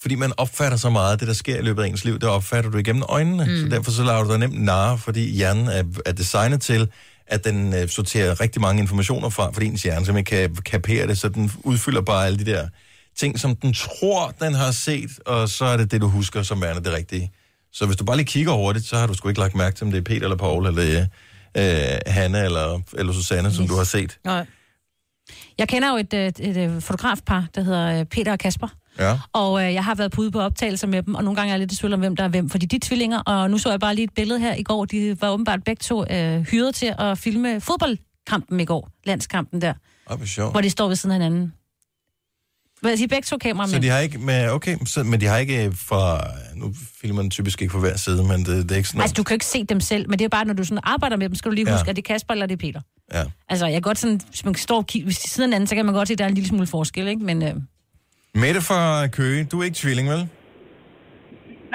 Fordi man opfatter så meget af det, der sker i løbet af ens liv, det opfatter du igennem øjnene. Mm. Så derfor så laver du dig nemt narre, fordi hjernen er, er designet til, at den øh, sorterer rigtig mange informationer fra, fordi ens hjerne simpelthen kan kapere det, så den udfylder bare alle de der ting, som den tror, den har set, og så er det det, du husker, som er det rigtige. Så hvis du bare lige kigger over det, så har du sgu ikke lagt mærke til, om det er Peter eller Paul, eller øh, Hanne eller, eller Susanne, som du har set. Nej. Jeg kender jo et, et, et, et fotografpar, der hedder øh, Peter og Kasper. Ja. Og øh, jeg har været på ude på optagelser med dem, og nogle gange er jeg lidt i tvivl om, hvem der er hvem. Fordi de er tvillinger, og nu så jeg bare lige et billede her i går. De var åbenbart begge to øh, hyret til at filme fodboldkampen i går. Landskampen der. Åh, hvor. Hvor de står ved siden af hinanden. Hvad siger begge to kameraer Så de har ikke med, okay, så, men de har ikke fra, nu filmer den typisk ikke på hver side, men det, det er ikke sådan Altså, du kan ikke se dem selv, men det er bare, når du sådan arbejder med dem, skal du lige Ja. huske, ja. er det Kasper eller er det Peter? Ja. Altså, jeg kan godt sådan, hvis man står og kigger, hvis de sidder hinanden, så kan man godt se, at der er en lille smule forskel, ikke? Men øh, Mette fra Køge, du er ikke tvilling, vel?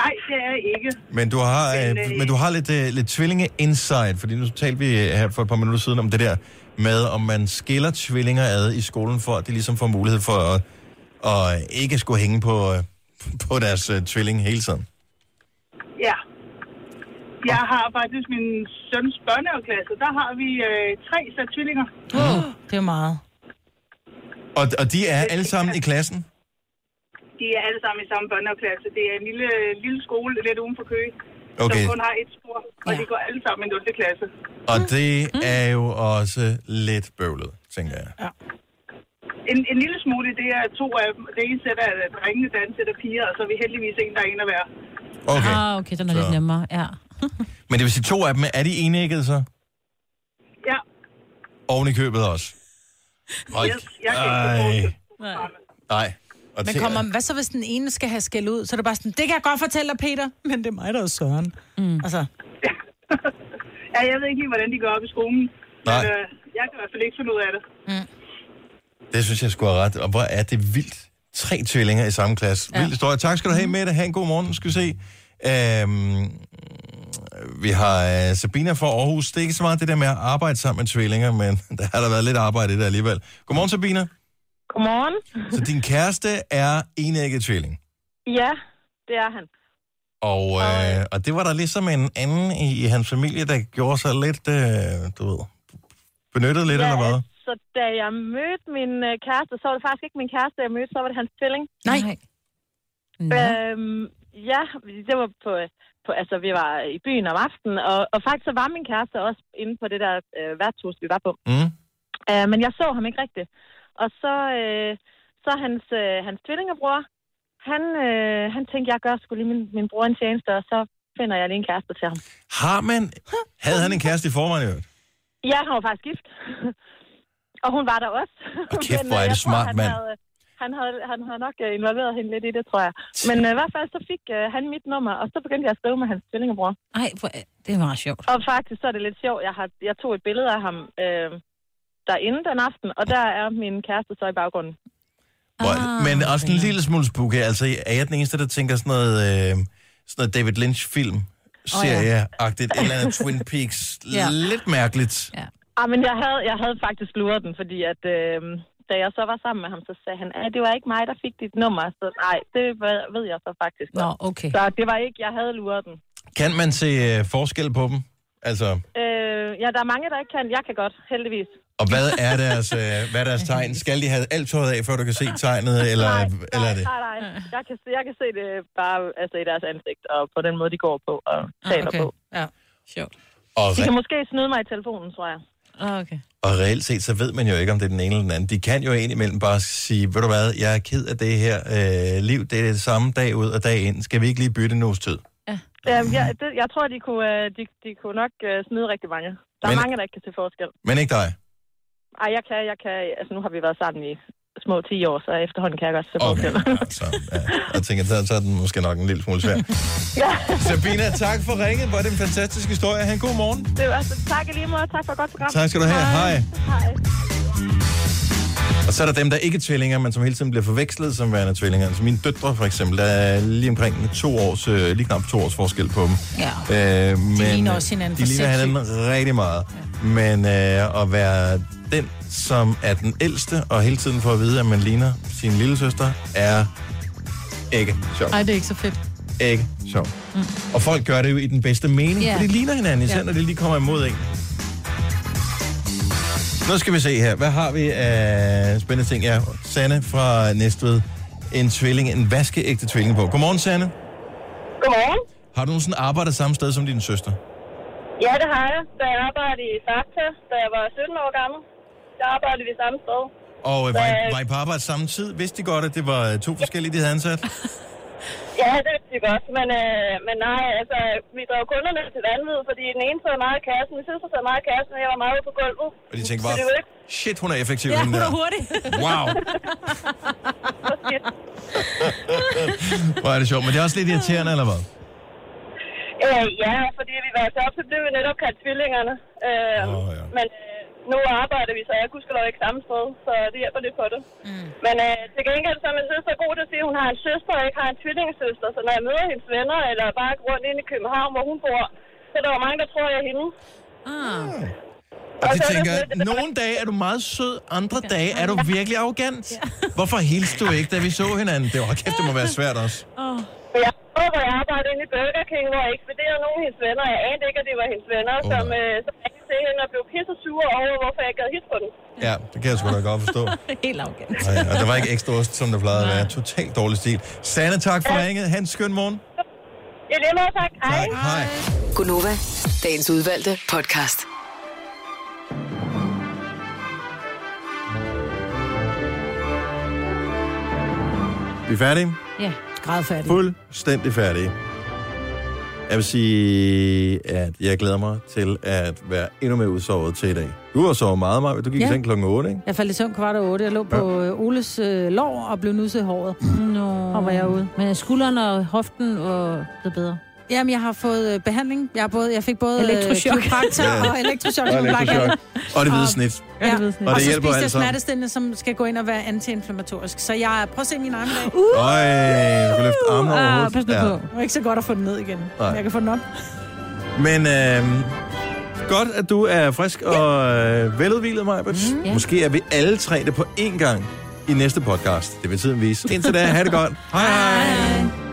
Nej, det er jeg ikke. Men du har, Men, men, øh, men du har lidt, uh, lidt tvillinge-insight, fordi nu talte vi her for et par minutter siden om det der med, om man skiller tvillinger ad i skolen, for at de ligesom får mulighed for at, at ikke skulle hænge på, øh, på deres uh, tvilling hele tiden. Ja. Jeg har faktisk min søns børnehaveklasse. Der har vi øh, tre sæt tvillinger. Oh, det er meget. Og, og de er alle sammen i klassen? De er alle sammen i samme børnehaveklasse. Det er en lille, lille skole lidt uden for Køge, Okay. som kun har et spor. Og de går alle sammen i 0. klasse. Og det er jo også lidt bøvlet, tænker jeg. En, en lille smule, det er to af dem. Det ene sæt er drengene, det andet sæt er piger, og så er vi heldigvis en, der er en af hver. Okay. Ah, okay, den er Så. lidt nemmere, ja. Men det vil sige, to af dem, er de enægget så? Ja. Oven i købet også? Oj, Yes, jeg kan ikke ej, nej. Og Men kommer, hvad så, hvis den ene skal have skæld ud? Så er det bare sådan, det kan jeg godt fortælle dig, Peter, men det er mig, der er Søren. Mm. Altså, Ja, jeg ved ikke hvordan de gør op i skolen. Nej. Men øh, jeg kan i hvert fald ikke finde ud af det. Mm. Det synes jeg skulle have ret. Og hvor er det vildt. Tre tvillinger i samme klasse. Ja. Vild historie. Tak skal du have med det. Ha' en god morgen, skal vi se. Øhm, vi har uh, Sabina fra Aarhus. Det er ikke så meget det der med at arbejde sammen med tvillinger, men der har der været lidt arbejde i det alligevel. Godmorgen, Sabina. Godmorgen. Så din kæreste er enægget tvilling. Ja, det er han. Og, øh, og det var der ligesom en anden i, i hans familie, der gjorde sig lidt, øh, du ved, benyttet lidt, ja, eller hvad? Så da jeg mødte min øh, kæreste, så var det faktisk ikke min kæreste, jeg mødte, så var det hans tvilling. Nej. Øhm, ja, det var på, på, altså vi var i byen om aftenen, og, og faktisk så var min kæreste også inde på det der øh, værtshus, vi var på. Mm. Øh, men jeg så ham ikke rigtigt. Og så, øh, så hans, øh, hans tvillingebror, han, øh, han tænkte, jeg gør sgu lige min, min bror en tjeneste, og så finder jeg lige en kæreste til ham. Har man... Havde han en kæreste i forvejen? Ja, han var faktisk gift. og hun var der også. Og kæft, hvor øh, er det jeg tror, smart, han mand. Havde, han, havde, han havde nok øh, involveret hende lidt i det, tror jeg. Men øh, i hvert fald så fik øh, han mit nummer, og så begyndte jeg at skrive med hans tvillingebror. Ej, det var sjovt. Og faktisk så er det lidt sjovt. Jeg, har, jeg tog et billede af ham øh, derinde den aften, og der er min kæreste så i baggrunden. Hvor, ah, men også en lille smule spooky. Altså, er jeg den eneste, der tænker sådan noget, øh, sådan noget David Lynch-film? Serie-agtigt, et eller andet Twin Peaks. Ja. Lidt mærkeligt. Ja. Ah, men jeg havde, jeg havde faktisk luret den, fordi at, øh, da jeg så var sammen med ham, så sagde han, at det var ikke mig, der fik dit nummer. Så nej, det ved- jeg så faktisk Nå, okay. Så det var ikke, jeg havde luret den. Kan man se øh, forskel på dem? Altså, Øh, ja, der er mange, der ikke kan. Jeg kan godt, heldigvis. og hvad er deres, øh, hvad er deres tegn? Skal de have alt tøjet af, før du kan se tegnet, eller, eller er det? Nej, nej. Jeg kan, jeg kan se det bare altså, i deres ansigt, og på den måde, de går på og taler okay. på. Ja, sjovt. Og De kan måske snyde mig i telefonen, tror jeg. Ah, okay. Og reelt set, så ved man jo ikke, om det er den ene eller den anden. De kan jo indimellem bare sige, ved du hvad, jeg er ked af det her øh, liv. Det er det samme dag ud og dag ind. Skal vi ikke lige bytte en uges tid? Øhm, jeg, det, jeg tror, de kunne, øh, de, de kunne nok øh, smide rigtig mange. Der er Men- mange, der ikke kan se forskel. Men ikke dig. Ej, jeg kan, jeg kan. Altså, nu har vi været sammen i små 10 år, så efterhånden kan jeg godt se forskel. Jeg tænker, så, så er den måske nok en lille smule svær. ja. Sabina, tak for ringet. Hvor er det en fantastisk historie. Ha' en god morgen. Det var altså, tak lige måde. Tak for et godt program. Tak skal du have. Hej. Hej. Og så er der dem, der ikke er tvillinger, men som hele tiden bliver forvekslet som værende tvillinger. Altså mine døtre for eksempel, der er lige omkring to års, øh, lige knap to års forskel på dem. Ja. Øh, men, ligner også hinanden De for ligner hinanden rigtig meget. Ja. Men øh, at være den, som er den ældste, og hele tiden får at vide, at man ligner sin lille søster, er ikke sjovt. Ej, det er ikke så fedt. Ikke sjovt. Mm. Og folk gør det jo i den bedste mening, yeah. for de ligner hinanden, især yeah. når de lige kommer imod en. Nu skal vi se her. Hvad har vi af spændende ting? Ja, Sanne fra Næstved. En tvilling, en vaskeægte tvilling på. Godmorgen, Sanne. Godmorgen. Har du nogensinde arbejdet samme sted som din søster? Ja, det har jeg. Da jeg arbejdede i Fakta, da jeg var 17 år gammel, der arbejdede vi samme sted. Og øh, var, I, var I på arbejde samme tid? Vidste de godt, at det var øh, to forskellige, de havde ansat? Ja, det vidste vi godt, men, øh, men nej, altså, vi drev kunderne til vanvid, fordi den ene sad meget i kassen, min søster sad meget i kassen, og jeg var meget ude på gulvet. Og de tænkte bare, det shit, hun er effektiv. Ja, hun er der. hurtig. Wow. Hvor er det sjovt. Men det er også lidt irriterende, eller hvad? Øh, ja, fordi vi var så op, så blev vi netop kaldt tvillingerne. Øh, oh, ja. Men øh, nu arbejder vi, så jeg kunne lov ikke samme sted, så det hjælper lidt på det. Mm. Men øh, til gengæld så er min søster god til at sige, at hun har en søster og ikke har en tvillingesøster. Så når jeg møder hendes venner, eller bare går rundt ind i København, hvor hun bor, så er der jo mange, der tror, jeg er hende. Ah. Og de så er det tænker, lidt- nogle dage er du meget sød, andre dage er du virkelig arrogant. Hvorfor hilste du ikke, da vi så hinanden? Det var kæft, det må være svært også. Oh. Jeg prøvede, hvor jeg arbejdede inde i Burger King, hvor jeg ekspederede nogle af hendes venner. Jeg anede ikke, at det var hendes venner, oh, som, øh, som til hende og blev pisse sure over, hvorfor jeg gad hit på den. Ja, det kan jeg sgu da godt forstå. Helt arrogant. Nej, og der var ikke ekstra ost, som der plejede at være. Totalt dårlig stil. Sanne, tak for ringet. Ha' en skøn morgen. I lige måde, tak. Hej. Hej. Gunova, dagens udvalgte podcast. Vi er færdige? Ja, grædfærdig. Fuldstændig færdige. Jeg vil sige, at jeg glæder mig til at være endnu mere udsovet til i dag. Du har sovet meget, Maja. Du gik Ja. i seng klokken 8, ikke? Jeg faldt i søvn kvart over otte. Jeg lå på øh, Oles øh, lår og blev nusset i håret. Nå. Og var jeg ude. Men skulderen og hoften var det bedre. Jamen, jeg har fået øh, behandling. Jeg, har både, jeg fik både øh, kiropraktor Ja. og elektrochok. Og kalder Og det hvide snit. Ja. det Og det og så hjælper spiste jeg smertestillende, som skal gå ind og være antiinflammatorisk. Så jeg prøv at se min arm i dag. Uh! Øj, du kan løfte over Ah, hovedet. pas nu på. Det var ikke så godt at få den ned igen. Nej. Jeg kan få den op. Men øh, godt, at du er frisk og øh, veludvilet, Maja. Mm, ja. Måske er vi alle tre det på én gang i næste podcast. Det vil tiden vise. Indtil da, have det godt. Hej hej. hej.